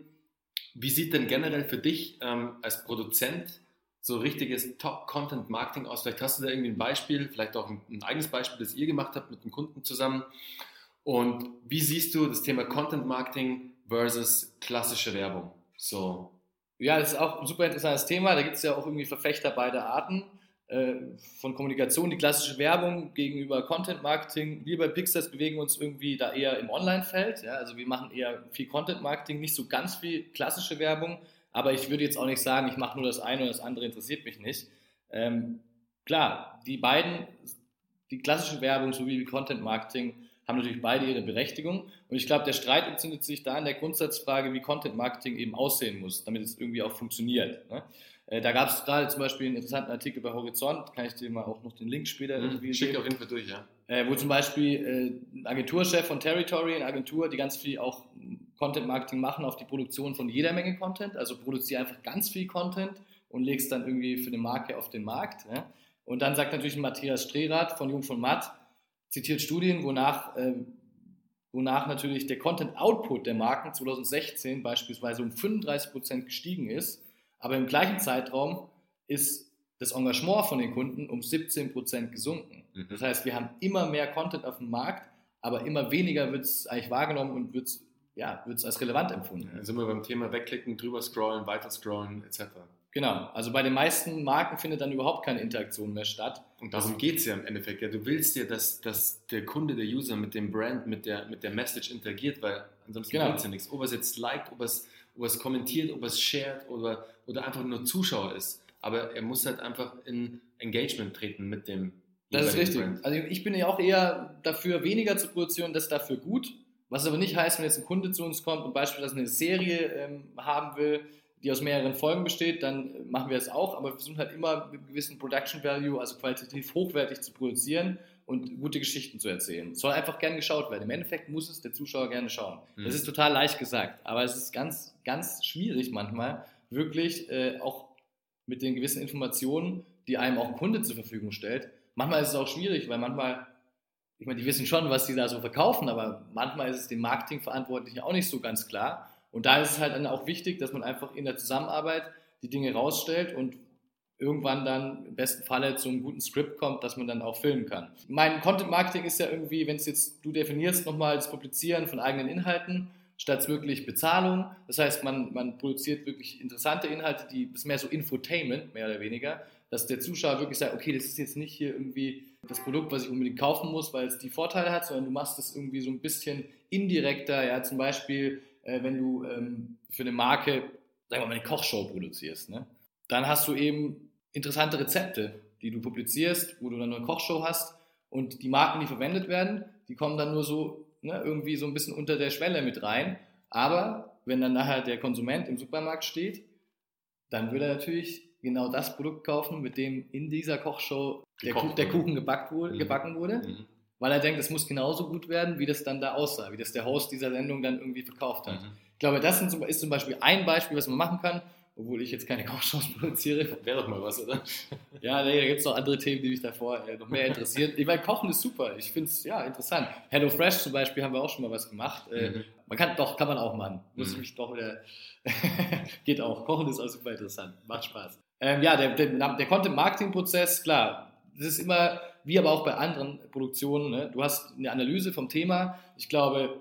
wie sieht denn generell für dich ähm, als Produzent so richtiges Top-Content-Marketing aus? Vielleicht hast du da irgendwie ein Beispiel, vielleicht auch ein, ein eigenes Beispiel, das ihr gemacht habt mit dem Kunden zusammen. Und wie siehst du das Thema Content-Marketing versus klassische Werbung? So, ja, das ist auch ein super interessantes Thema. Da gibt es ja auch irgendwie Verfechter beider Arten von Kommunikation. Die klassische Werbung gegenüber Content Marketing. Wir bei Pixels bewegen uns irgendwie da eher im Online-Feld. Ja? Also wir machen eher viel Content Marketing, nicht so ganz viel klassische Werbung. Aber ich würde jetzt auch nicht sagen, ich mache nur das eine und das andere interessiert mich nicht. Ähm, klar, die beiden, die klassische Werbung sowie Content Marketing, haben natürlich beide ihre Berechtigung. Und ich glaube, der Streit entzündet sich da in der Grundsatzfrage, wie Content Marketing eben aussehen muss, damit es irgendwie auch funktioniert. Ne? Äh, da gab es gerade zum Beispiel einen interessanten Artikel bei Horizont, kann ich dir mal auch noch den Link später mhm, irgendwie Schick auf jeden Fall durch, ja. Äh, wo zum Beispiel äh, ein Agenturchef von Territory, eine Agentur, die ganz viel auch Content Marketing machen auf die Produktion von jeder Menge Content, also produziere einfach ganz viel Content und legst dann irgendwie für eine Marke auf den Markt. Ja? Und dann sagt natürlich Matthias Strehrath von Jung von Matt, zitiert Studien, wonach, äh, wonach natürlich der Content-Output der Marken 2016 beispielsweise um 35 Prozent gestiegen ist, aber im gleichen Zeitraum ist das Engagement von den Kunden um 17 Prozent gesunken. Mhm. Das heißt, wir haben immer mehr Content auf dem Markt, aber immer weniger wird es eigentlich wahrgenommen und wird es ja, als relevant empfunden. Ja, sind wir beim Thema wegklicken, drüber scrollen, weiter scrollen etc. Genau, also bei den meisten Marken findet dann überhaupt keine Interaktion mehr statt. Und darum geht es ja im Endeffekt. Ja, du willst ja, dass, dass der Kunde, der User mit dem Brand, mit der, mit der Message interagiert, weil ansonsten genau. bringt es ja nichts. Ob er es jetzt liked, ob er es, ob er es kommentiert, ob er es shared oder, oder einfach nur Zuschauer ist. Aber er muss halt einfach in Engagement treten mit dem. Das ist richtig. Brand. Also ich bin ja auch eher dafür, weniger zu produzieren, das dafür gut. Was aber nicht heißt, wenn jetzt ein Kunde zu uns kommt und beispielsweise eine Serie ähm, haben will, die aus mehreren Folgen besteht, dann machen wir das auch, aber wir versuchen halt immer mit einem gewissen Production Value, also qualitativ hochwertig zu produzieren und gute Geschichten zu erzählen. Es soll einfach gern geschaut werden. Im Endeffekt muss es der Zuschauer gerne schauen. Mhm. Das ist total leicht gesagt, aber es ist ganz, ganz schwierig manchmal, wirklich äh, auch mit den gewissen Informationen, die einem auch ein Kunde zur Verfügung stellt. Manchmal ist es auch schwierig, weil manchmal, ich meine, die wissen schon, was sie da so verkaufen, aber manchmal ist es dem Marketingverantwortlichen auch nicht so ganz klar. Und da ist es halt dann auch wichtig, dass man einfach in der Zusammenarbeit die Dinge rausstellt und irgendwann dann im besten Falle zu einem guten Skript kommt, dass man dann auch filmen kann. Mein Content Marketing ist ja irgendwie, wenn es jetzt du definierst, nochmal das Publizieren von eigenen Inhalten statt wirklich Bezahlung. Das heißt, man, man produziert wirklich interessante Inhalte, die ist mehr so Infotainment, mehr oder weniger, dass der Zuschauer wirklich sagt, okay, das ist jetzt nicht hier irgendwie das Produkt, was ich unbedingt kaufen muss, weil es die Vorteile hat, sondern du machst das irgendwie so ein bisschen indirekter, ja, zum Beispiel äh, wenn du ähm, für eine Marke, sagen wir mal, eine Kochshow produzierst, ne? dann hast du eben interessante Rezepte, die du publizierst, wo du dann eine Kochshow hast und die Marken, die verwendet werden, die kommen dann nur so ne, irgendwie so ein bisschen unter der Schwelle mit rein. Aber wenn dann nachher der Konsument im Supermarkt steht, dann würde er natürlich genau das Produkt kaufen, mit dem in dieser Kochshow der, Kuchen, der Kuchen gebackt wurde, mhm. gebacken wurde. Mhm weil er denkt, es muss genauso gut werden, wie das dann da aussah, wie das der Host dieser Sendung dann irgendwie verkauft hat. Mhm. Ich glaube, das ist zum Beispiel ein Beispiel, was man machen kann, obwohl ich jetzt keine *laughs* Kochshows produziere. Wäre doch mal was, oder? Ja, nee, da gibt es noch andere Themen, die mich davor äh, noch mehr interessieren. Ich meine, Kochen ist super. Ich finde es ja interessant. Hello Fresh zum Beispiel haben wir auch schon mal was gemacht. Äh, mhm. Man kann doch, kann man auch machen. Muss mhm. ich mich doch wieder. *laughs* Geht auch. Kochen ist auch super interessant. Macht Spaß. Ähm, ja, der, der, der Content-Marketing-Prozess, klar, das ist immer wie aber auch bei anderen Produktionen. Ne? Du hast eine Analyse vom Thema. Ich glaube,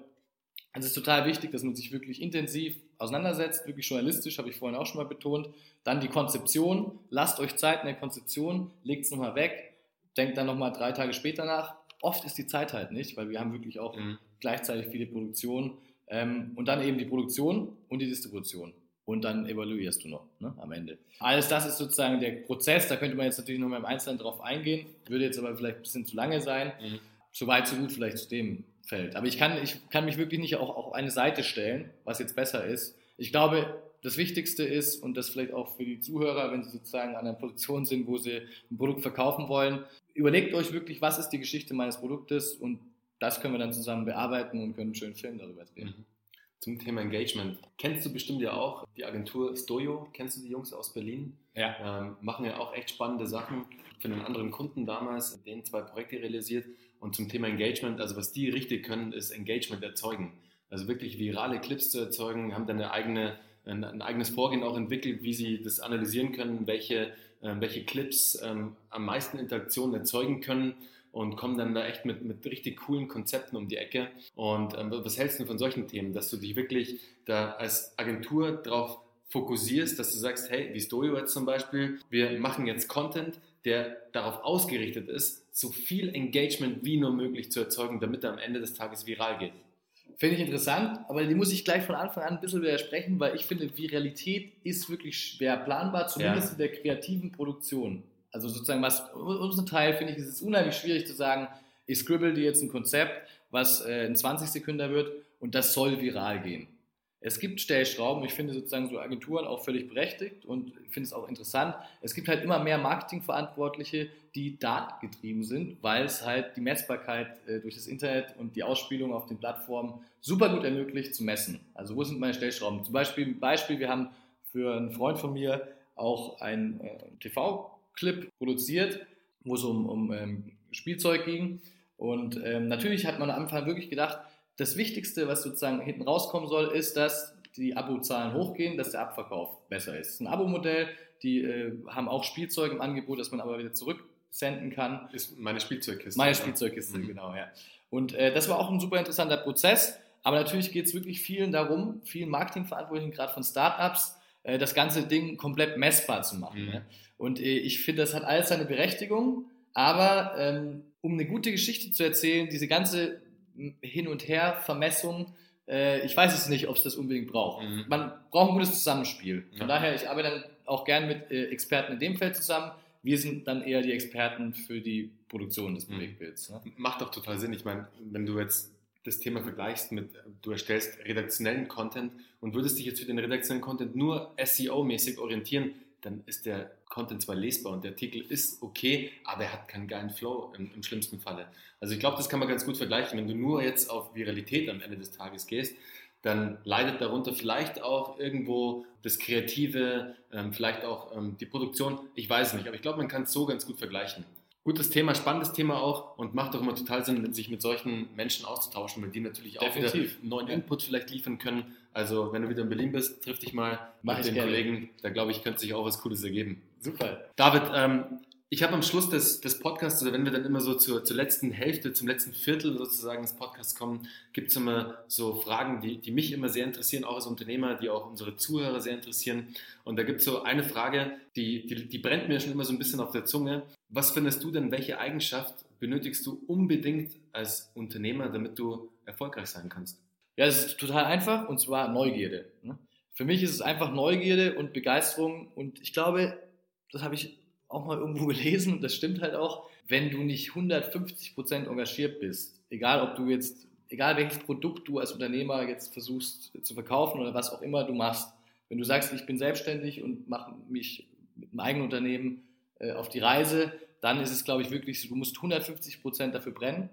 es ist total wichtig, dass man sich wirklich intensiv auseinandersetzt, wirklich journalistisch, habe ich vorhin auch schon mal betont. Dann die Konzeption. Lasst euch Zeit in der Konzeption, legt es nochmal weg, denkt dann nochmal drei Tage später nach. Oft ist die Zeit halt nicht, weil wir haben wirklich auch mhm. gleichzeitig viele Produktionen. Ähm, und dann eben die Produktion und die Distribution und dann evaluierst du noch ne, am Ende. Alles das ist sozusagen der Prozess, da könnte man jetzt natürlich noch mal im Einzelnen drauf eingehen, würde jetzt aber vielleicht ein bisschen zu lange sein. Mhm. So weit, so gut vielleicht zu dem Feld. Aber ich kann, ich kann mich wirklich nicht auch auf eine Seite stellen, was jetzt besser ist. Ich glaube, das Wichtigste ist, und das vielleicht auch für die Zuhörer, wenn sie sozusagen an einer Position sind, wo sie ein Produkt verkaufen wollen, überlegt euch wirklich, was ist die Geschichte meines Produktes und das können wir dann zusammen bearbeiten und können einen schönen Film darüber drehen. Mhm zum Thema Engagement. Kennst du bestimmt ja auch die Agentur Stojo? Kennst du die Jungs aus Berlin? Ja. Ähm, machen ja auch echt spannende Sachen für einen anderen Kunden damals, denen zwei Projekte realisiert. Und zum Thema Engagement, also was die richtig können, ist Engagement erzeugen. Also wirklich virale Clips zu erzeugen, haben dann eine eigene, ein, ein eigenes Vorgehen auch entwickelt, wie sie das analysieren können, welche, äh, welche Clips ähm, am meisten Interaktionen erzeugen können und kommen dann da echt mit, mit richtig coolen Konzepten um die Ecke. Und ähm, was hältst du von solchen Themen, dass du dich wirklich da als Agentur darauf fokussierst, dass du sagst, hey, wie jetzt zum Beispiel, wir machen jetzt Content, der darauf ausgerichtet ist, so viel Engagement wie nur möglich zu erzeugen, damit er am Ende des Tages viral geht. Finde ich interessant, aber die muss ich gleich von Anfang an ein bisschen widersprechen, weil ich finde, Viralität ist wirklich schwer planbar, zumindest ja. in der kreativen Produktion. Also sozusagen, was unseren Teil finde ich, ist es unheimlich schwierig zu sagen, ich scribble dir jetzt ein Konzept, was äh, in 20 Sekunden wird und das soll viral gehen. Es gibt Stellschrauben, ich finde sozusagen so Agenturen auch völlig berechtigt und finde es auch interessant. Es gibt halt immer mehr Marketingverantwortliche, die datengetrieben sind, weil es halt die Messbarkeit äh, durch das Internet und die Ausspielung auf den Plattformen super gut ermöglicht zu messen. Also wo sind meine Stellschrauben? Zum Beispiel, Beispiel wir haben für einen Freund von mir auch ein äh, TV Clip produziert, wo es um, um ähm, Spielzeug ging. Und ähm, natürlich hat man am Anfang wirklich gedacht, das Wichtigste, was sozusagen hinten rauskommen soll, ist, dass die Abozahlen hochgehen, dass der Abverkauf besser ist. Ein Abo-Modell, die äh, haben auch Spielzeug im Angebot, das man aber wieder zurück senden kann. Ist meine Spielzeugkiste. Meine Spielzeugkiste, mhm. genau, ja. Und äh, das war auch ein super interessanter Prozess. Aber natürlich geht es wirklich vielen darum, vielen Marketingverantwortlichen, gerade von Startups, äh, das ganze Ding komplett messbar zu machen. Mhm. Ne? Und äh, ich finde, das hat alles seine Berechtigung. Aber ähm, um eine gute Geschichte zu erzählen, diese ganze Hin- und Her-Vermessung, äh, ich weiß es nicht, ob es das unbedingt braucht. Mhm. Man braucht ein gutes Zusammenspiel. Von ja. daher, ich arbeite dann auch gern mit äh, Experten in dem Feld zusammen. Wir sind dann eher die Experten für die Produktion des mhm. Bewegtbilds. Ne? Macht doch total Sinn. Ich meine, wenn du jetzt das Thema vergleichst mit, du erstellst redaktionellen Content und würdest dich jetzt für den redaktionellen Content nur SEO-mäßig orientieren, dann ist der Content zwar lesbar und der Artikel ist okay, aber er hat keinen geilen Flow im, im schlimmsten Falle. Also ich glaube, das kann man ganz gut vergleichen. Wenn du nur jetzt auf Viralität am Ende des Tages gehst, dann leidet darunter vielleicht auch irgendwo das Kreative, ähm, vielleicht auch ähm, die Produktion. Ich weiß nicht, aber ich glaube, man kann es so ganz gut vergleichen. Gutes Thema, spannendes Thema auch und macht auch immer total Sinn, sich mit solchen Menschen auszutauschen, weil die natürlich auch Definitiv. neuen Input vielleicht liefern können. Also wenn du wieder in Berlin bist, triff dich mal Mach mit den gerne. Kollegen. Da glaube ich, könnte sich auch was Cooles ergeben. Super. David, ähm, ich habe am Schluss des, des Podcasts, oder wenn wir dann immer so zur, zur letzten Hälfte, zum letzten Viertel sozusagen des Podcasts kommen, gibt es immer so Fragen, die, die mich immer sehr interessieren, auch als Unternehmer, die auch unsere Zuhörer sehr interessieren. Und da gibt es so eine Frage, die, die, die brennt mir schon immer so ein bisschen auf der Zunge. Was findest du denn, welche Eigenschaft benötigst du unbedingt als Unternehmer, damit du erfolgreich sein kannst? Ja, es ist total einfach und zwar Neugierde. Ne? Für mich ist es einfach Neugierde und Begeisterung und ich glaube, das habe ich auch mal irgendwo *laughs* gelesen und das stimmt halt auch, wenn du nicht 150 Prozent engagiert bist, egal ob du jetzt, egal welches Produkt du als Unternehmer jetzt versuchst zu verkaufen oder was auch immer du machst, wenn du sagst, ich bin selbstständig und mache mich mit einem eigenen Unternehmen äh, auf die Reise, dann ist es, glaube ich, wirklich so, du musst 150 Prozent dafür brennen.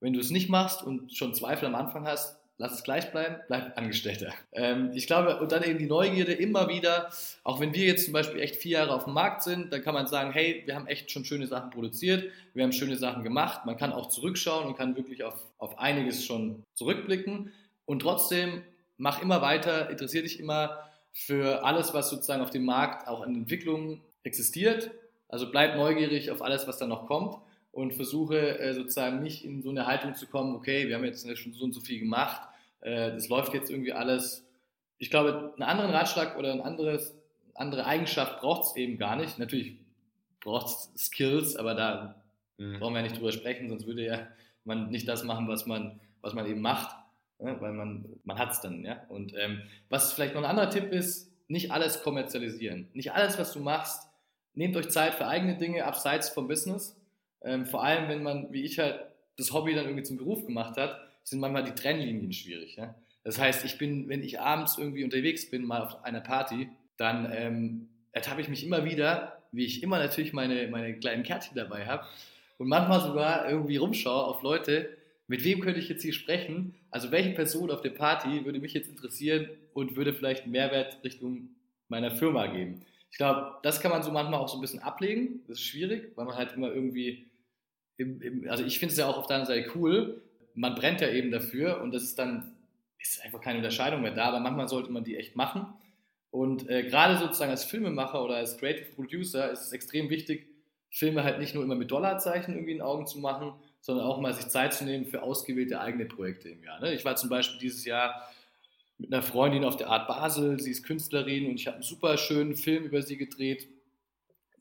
Wenn du es nicht machst und schon Zweifel am Anfang hast, lass es gleich bleiben, bleib Angestellter. Ähm, ich glaube, und dann eben die Neugierde immer wieder, auch wenn wir jetzt zum Beispiel echt vier Jahre auf dem Markt sind, dann kann man sagen, hey, wir haben echt schon schöne Sachen produziert, wir haben schöne Sachen gemacht, man kann auch zurückschauen und kann wirklich auf, auf einiges schon zurückblicken und trotzdem mach immer weiter, interessiere dich immer für alles, was sozusagen auf dem Markt auch an Entwicklungen existiert. Also bleib neugierig auf alles, was da noch kommt und versuche äh, sozusagen nicht in so eine Haltung zu kommen, okay, wir haben jetzt schon so und so viel gemacht, äh, das läuft jetzt irgendwie alles. Ich glaube, einen anderen Ratschlag oder eine anderes, andere Eigenschaft braucht es eben gar nicht. Natürlich braucht es Skills, aber da mhm. brauchen wir ja nicht drüber sprechen, sonst würde ja man nicht das machen, was man, was man eben macht, ne? weil man, man hat es dann. Ja? Und ähm, was vielleicht noch ein anderer Tipp ist, nicht alles kommerzialisieren. Nicht alles, was du machst, nehmt euch Zeit für eigene Dinge abseits vom Business ähm, vor allem, wenn man, wie ich halt, das Hobby dann irgendwie zum Beruf gemacht hat, sind manchmal die Trennlinien schwierig. Ja? Das heißt, ich bin, wenn ich abends irgendwie unterwegs bin, mal auf einer Party, dann ähm, ertappe ich mich immer wieder, wie ich immer natürlich meine, meine kleinen Kärtchen dabei habe und manchmal sogar irgendwie rumschaue auf Leute, mit wem könnte ich jetzt hier sprechen? Also welche Person auf der Party würde mich jetzt interessieren und würde vielleicht einen Mehrwert Richtung meiner Firma geben? Ich glaube, das kann man so manchmal auch so ein bisschen ablegen. Das ist schwierig, weil man halt immer irgendwie, im, im, also ich finde es ja auch auf der anderen Seite cool. Man brennt ja eben dafür und das ist dann, ist einfach keine Unterscheidung mehr da, aber manchmal sollte man die echt machen. Und äh, gerade sozusagen als Filmemacher oder als Creative Producer ist es extrem wichtig, Filme halt nicht nur immer mit Dollarzeichen irgendwie in Augen zu machen, sondern auch mal sich Zeit zu nehmen für ausgewählte eigene Projekte im Jahr. Ne? Ich war zum Beispiel dieses Jahr mit einer Freundin auf der Art Basel. Sie ist Künstlerin und ich habe einen super schönen Film über sie gedreht,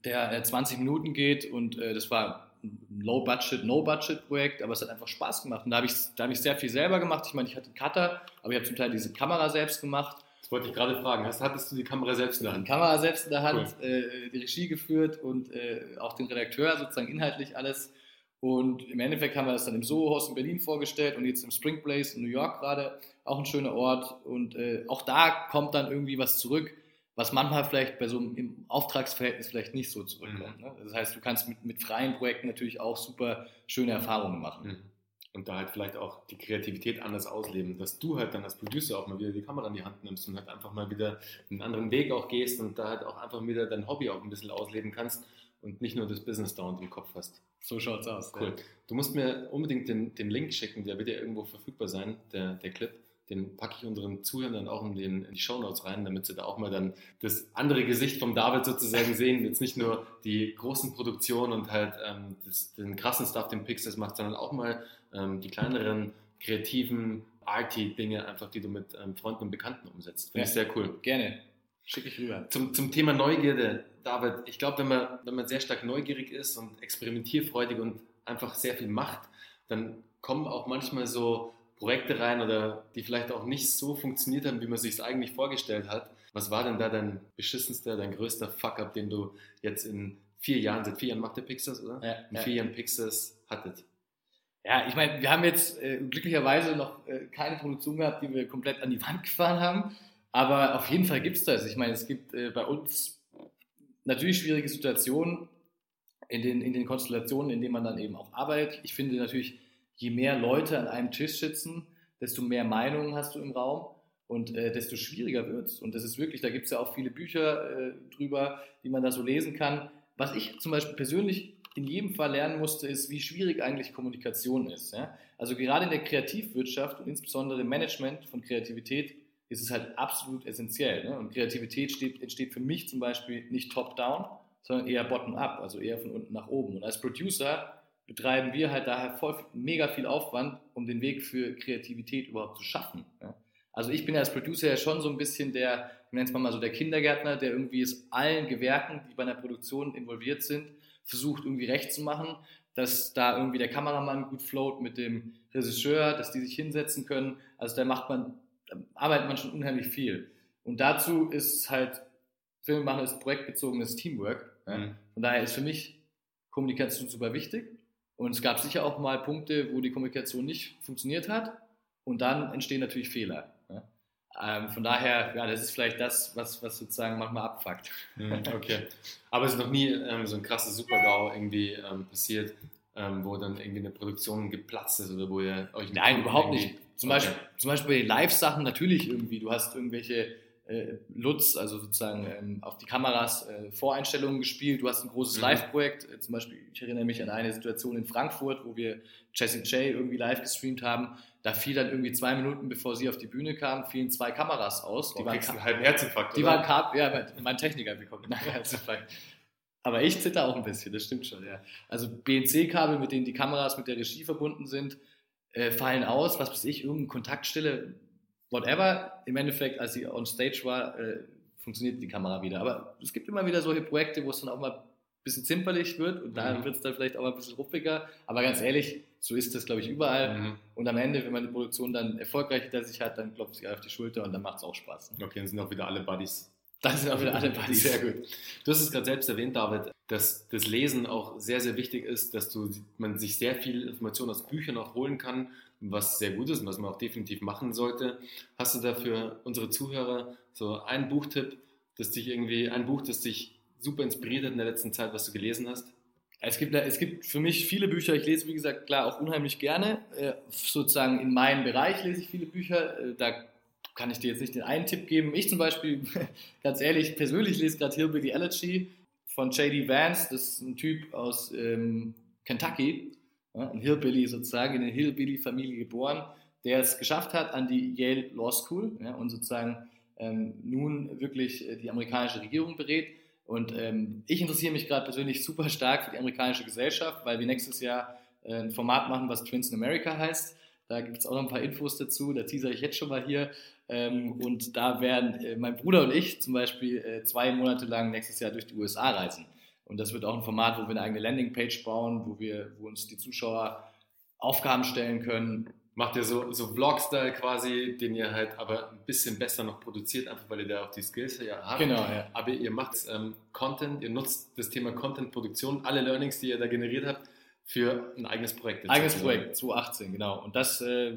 der äh, 20 Minuten geht und äh, das war ein Low-Budget, No-Budget-Projekt, aber es hat einfach Spaß gemacht. Und da habe ich, hab ich sehr viel selber gemacht. Ich meine, ich hatte einen Cutter, aber ich habe zum Teil diese Kamera selbst gemacht. Das wollte ich gerade fragen. Hast, hattest du die Kamera selbst in der Hand? Die Kamera selbst in der Hand, cool. äh, die Regie geführt und äh, auch den Redakteur sozusagen inhaltlich alles. Und im Endeffekt haben wir das dann im Soho-Haus in Berlin vorgestellt und jetzt im Spring Place in New York gerade auch ein schöner Ort. Und äh, auch da kommt dann irgendwie was zurück, was manchmal vielleicht bei so einem Auftragsverhältnis vielleicht nicht so zurückkommt. Mhm. Ne? Das heißt, du kannst mit, mit freien Projekten natürlich auch super schöne Erfahrungen machen. Mhm. Und da halt vielleicht auch die Kreativität anders ausleben, dass du halt dann als Producer auch mal wieder die Kamera in die Hand nimmst und halt einfach mal wieder einen anderen Weg auch gehst und da halt auch einfach wieder dein Hobby auch ein bisschen ausleben kannst und nicht nur das Business dauernd im Kopf hast. So schaut es aus. Cool. Ja. Du musst mir unbedingt den, den Link schicken, der wird ja irgendwo verfügbar sein, der, der Clip Den packe ich unseren Zuhörern dann auch in, den, in die Shownotes rein, damit sie da auch mal dann das andere Gesicht vom David sozusagen *laughs* sehen. Jetzt nicht nur die großen Produktionen und halt ähm, das, den krassen Stuff, den Pixels macht, sondern auch mal ähm, die kleineren, kreativen, arty Dinge einfach, die du mit ähm, Freunden und Bekannten umsetzt. Finde ja. ich sehr cool. Gerne. Schicke ich rüber. Zum, zum Thema Neugierde, David. Ich glaube, wenn man, wenn man sehr stark neugierig ist und experimentierfreudig und einfach sehr viel macht, dann kommen auch manchmal so Projekte rein oder die vielleicht auch nicht so funktioniert haben, wie man sich es eigentlich vorgestellt hat. Was war denn da dein beschissenster, dein größter Fuck-up, den du jetzt in vier Jahren, seit vier Jahren macht der Pixels, oder? Ja, in ja. vier Jahren Pixels hattet? Ja, ich meine, wir haben jetzt äh, glücklicherweise noch äh, keine Produktion gehabt, die wir komplett an die Wand gefahren haben. Aber auf jeden Fall gibt es das. Ich meine, es gibt äh, bei uns natürlich schwierige Situationen in den, in den Konstellationen, in denen man dann eben auch arbeitet. Ich finde natürlich, je mehr Leute an einem Tisch sitzen, desto mehr Meinungen hast du im Raum und äh, desto schwieriger wird es. Und das ist wirklich, da gibt es ja auch viele Bücher äh, drüber, die man da so lesen kann. Was ich zum Beispiel persönlich in jedem Fall lernen musste, ist, wie schwierig eigentlich Kommunikation ist. Ja? Also gerade in der Kreativwirtschaft und insbesondere im Management von Kreativität ist es halt absolut essentiell. Ne? Und Kreativität steht, entsteht für mich zum Beispiel nicht top-down, sondern eher bottom-up, also eher von unten nach oben. Und als Producer betreiben wir halt daher voll, mega viel Aufwand, um den Weg für Kreativität überhaupt zu schaffen. Ja? Also ich bin als Producer ja schon so ein bisschen der, ich nenne es mal so der Kindergärtner, der irgendwie es allen Gewerken, die bei einer Produktion involviert sind, versucht irgendwie recht zu machen, dass da irgendwie der Kameramann gut float mit dem Regisseur, dass die sich hinsetzen können. Also da macht man arbeitet man schon unheimlich viel. Und dazu ist halt, Film machen ist projektbezogenes Teamwork. Ja? Mhm. Von daher ist für mich Kommunikation super wichtig. Und es gab sicher auch mal Punkte, wo die Kommunikation nicht funktioniert hat. Und dann entstehen natürlich Fehler. Ähm, von daher, ja, das ist vielleicht das, was, was sozusagen manchmal abfuckt. Mhm, okay. Aber es ist noch nie ähm, so ein krasses Super-GAU irgendwie ähm, passiert, ähm, wo dann irgendwie eine Produktion geplatzt ist oder wo ihr euch. Nein, überhaupt nicht. Zum, okay. Beispiel, zum Beispiel bei Live-Sachen natürlich irgendwie. Du hast irgendwelche Lutz, also sozusagen ähm, auf die Kameras äh, Voreinstellungen gespielt. Du hast ein großes mhm. Live-Projekt. Äh, zum Beispiel, ich erinnere mich an eine Situation in Frankfurt, wo wir Jessie J irgendwie live gestreamt haben. Da fiel dann irgendwie zwei Minuten, bevor sie auf die Bühne kam, fielen zwei Kameras aus. Die oh, waren einen halben Herzinfarkt, Die oder? waren, ja, mein Techniker bekommt *laughs* einen Herzinfarkt. Aber ich zitter auch ein bisschen, das stimmt schon, ja. Also BNC-Kabel, mit denen die Kameras mit der Regie verbunden sind, äh, fallen aus, was weiß ich, irgendeine Kontaktstelle, whatever. Im Endeffekt, als sie on stage war, äh, funktioniert die Kamera wieder. Aber es gibt immer wieder solche Projekte, wo es dann auch mal ein bisschen zimperlich wird und mhm. dann wird es dann vielleicht auch mal ein bisschen ruppiger. Aber ganz ehrlich, so ist das, glaube ich, überall. Mhm. Und am Ende, wenn man die Produktion dann erfolgreich hinter sich hat, dann klopft sie auf die Schulter und dann macht es auch Spaß. Okay, dann sind auch wieder alle Buddies das sind auch wieder alle Buddies. Sehr gut. Du hast es gerade selbst erwähnt, David, dass das Lesen auch sehr, sehr wichtig ist, dass du, man sich sehr viel Information aus Büchern auch holen kann, was sehr gut ist und was man auch definitiv machen sollte. Hast du da für unsere Zuhörer so einen Buchtipp, das dich irgendwie, ein Buch, das dich super inspiriert hat in der letzten Zeit, was du gelesen hast? Es gibt, es gibt für mich viele Bücher, ich lese wie gesagt klar auch unheimlich gerne. Äh, sozusagen in meinem Bereich lese ich viele Bücher. Äh, da kann ich dir jetzt nicht den einen Tipp geben. Ich zum Beispiel, *laughs* ganz ehrlich, persönlich lese gerade Hillbilly Elegy von J.D. Vance. Das ist ein Typ aus ähm, Kentucky, ein Hillbilly sozusagen, in eine Hillbilly-Familie geboren, der es geschafft hat an die Yale Law School ja, und sozusagen ähm, nun wirklich äh, die amerikanische Regierung berät. Und ähm, ich interessiere mich gerade persönlich super stark für die amerikanische Gesellschaft, weil wir nächstes Jahr äh, ein Format machen, was Twins in America heißt. Da gibt es auch noch ein paar Infos dazu, da teaser ich jetzt schon mal hier. Ähm, und da werden äh, mein Bruder und ich zum Beispiel äh, zwei Monate lang nächstes Jahr durch die USA reisen. Und das wird auch ein Format, wo wir eine eigene Landingpage bauen, wo wir, wo uns die Zuschauer Aufgaben stellen können. Macht ihr so, so Vlog-Style quasi, den ihr halt aber ein bisschen besser noch produziert, einfach weil ihr da auch die Skills ja habt. Genau, ja. Aber ihr macht ähm, Content, ihr nutzt das Thema Content-Produktion, alle Learnings, die ihr da generiert habt, für ein eigenes Projekt. Eigenes Projekt, 2018, genau. Und das äh,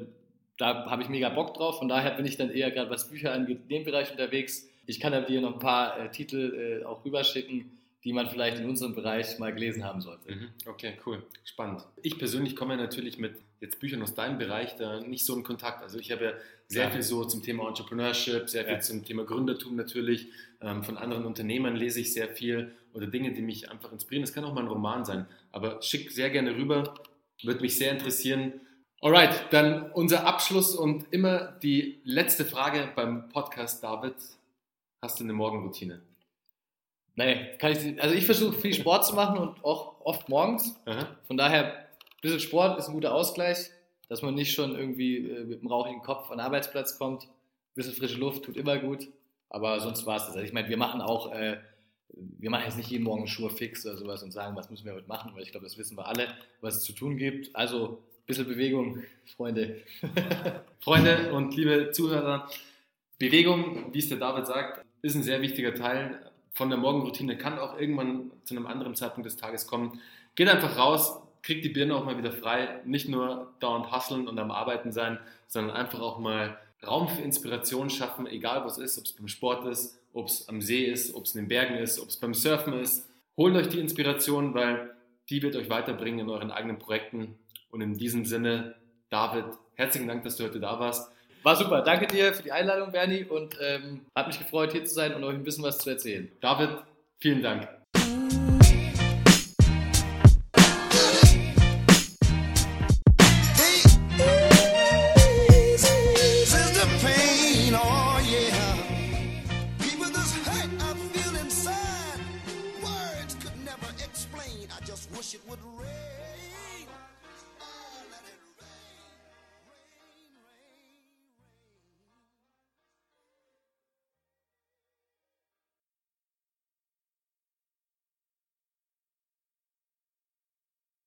da habe ich mega Bock drauf. Von daher bin ich dann eher gerade was Bücher angeht, in dem Bereich unterwegs. Ich kann dir noch ein paar äh, Titel äh, auch rüberschicken, die man vielleicht in unserem Bereich mal gelesen haben sollte. Mhm. Okay, cool. Spannend. Ich persönlich komme natürlich mit jetzt Büchern aus deinem Bereich da nicht so in Kontakt. Also ich habe ja sehr ja. viel so zum Thema Entrepreneurship, sehr viel ja. zum Thema Gründertum natürlich. Ähm, von anderen Unternehmern lese ich sehr viel oder Dinge, die mich einfach inspirieren. Das kann auch mal ein Roman sein. Aber schick sehr gerne rüber. Würde mich sehr interessieren, Alright, dann unser Abschluss und immer die letzte Frage beim Podcast, David. Hast du eine Morgenroutine? Nee, kann ich, also ich versuche viel Sport zu machen und auch oft morgens. Aha. Von daher, ein bisschen Sport ist ein guter Ausgleich, dass man nicht schon irgendwie äh, mit einem rauchigen Kopf an den Arbeitsplatz kommt. Ein bisschen frische Luft tut immer gut. Aber sonst war es das. Also ich meine, wir machen auch, äh, wir machen jetzt nicht jeden Morgen Schuhe fix oder sowas und sagen, was müssen wir heute machen, weil ich glaube, das wissen wir alle, was es zu tun gibt. Also ein bisschen Bewegung, Freunde. *laughs* Freunde und liebe Zuhörer, Bewegung, wie es der David sagt, ist ein sehr wichtiger Teil von der Morgenroutine, kann auch irgendwann zu einem anderen Zeitpunkt des Tages kommen. Geht einfach raus, kriegt die Birne auch mal wieder frei, nicht nur dauernd hustlen und am Arbeiten sein, sondern einfach auch mal Raum für Inspiration schaffen, egal was ist, ob es beim Sport ist, ob es am See ist, ob es in den Bergen ist, ob es beim Surfen ist. Holt euch die Inspiration, weil die wird euch weiterbringen in euren eigenen Projekten. Und in diesem Sinne, David, herzlichen Dank, dass du heute da warst. War super. Danke dir für die Einladung, Bernie. Und ähm, hat mich gefreut, hier zu sein und euch ein bisschen was zu erzählen. David, vielen Dank. it would rain.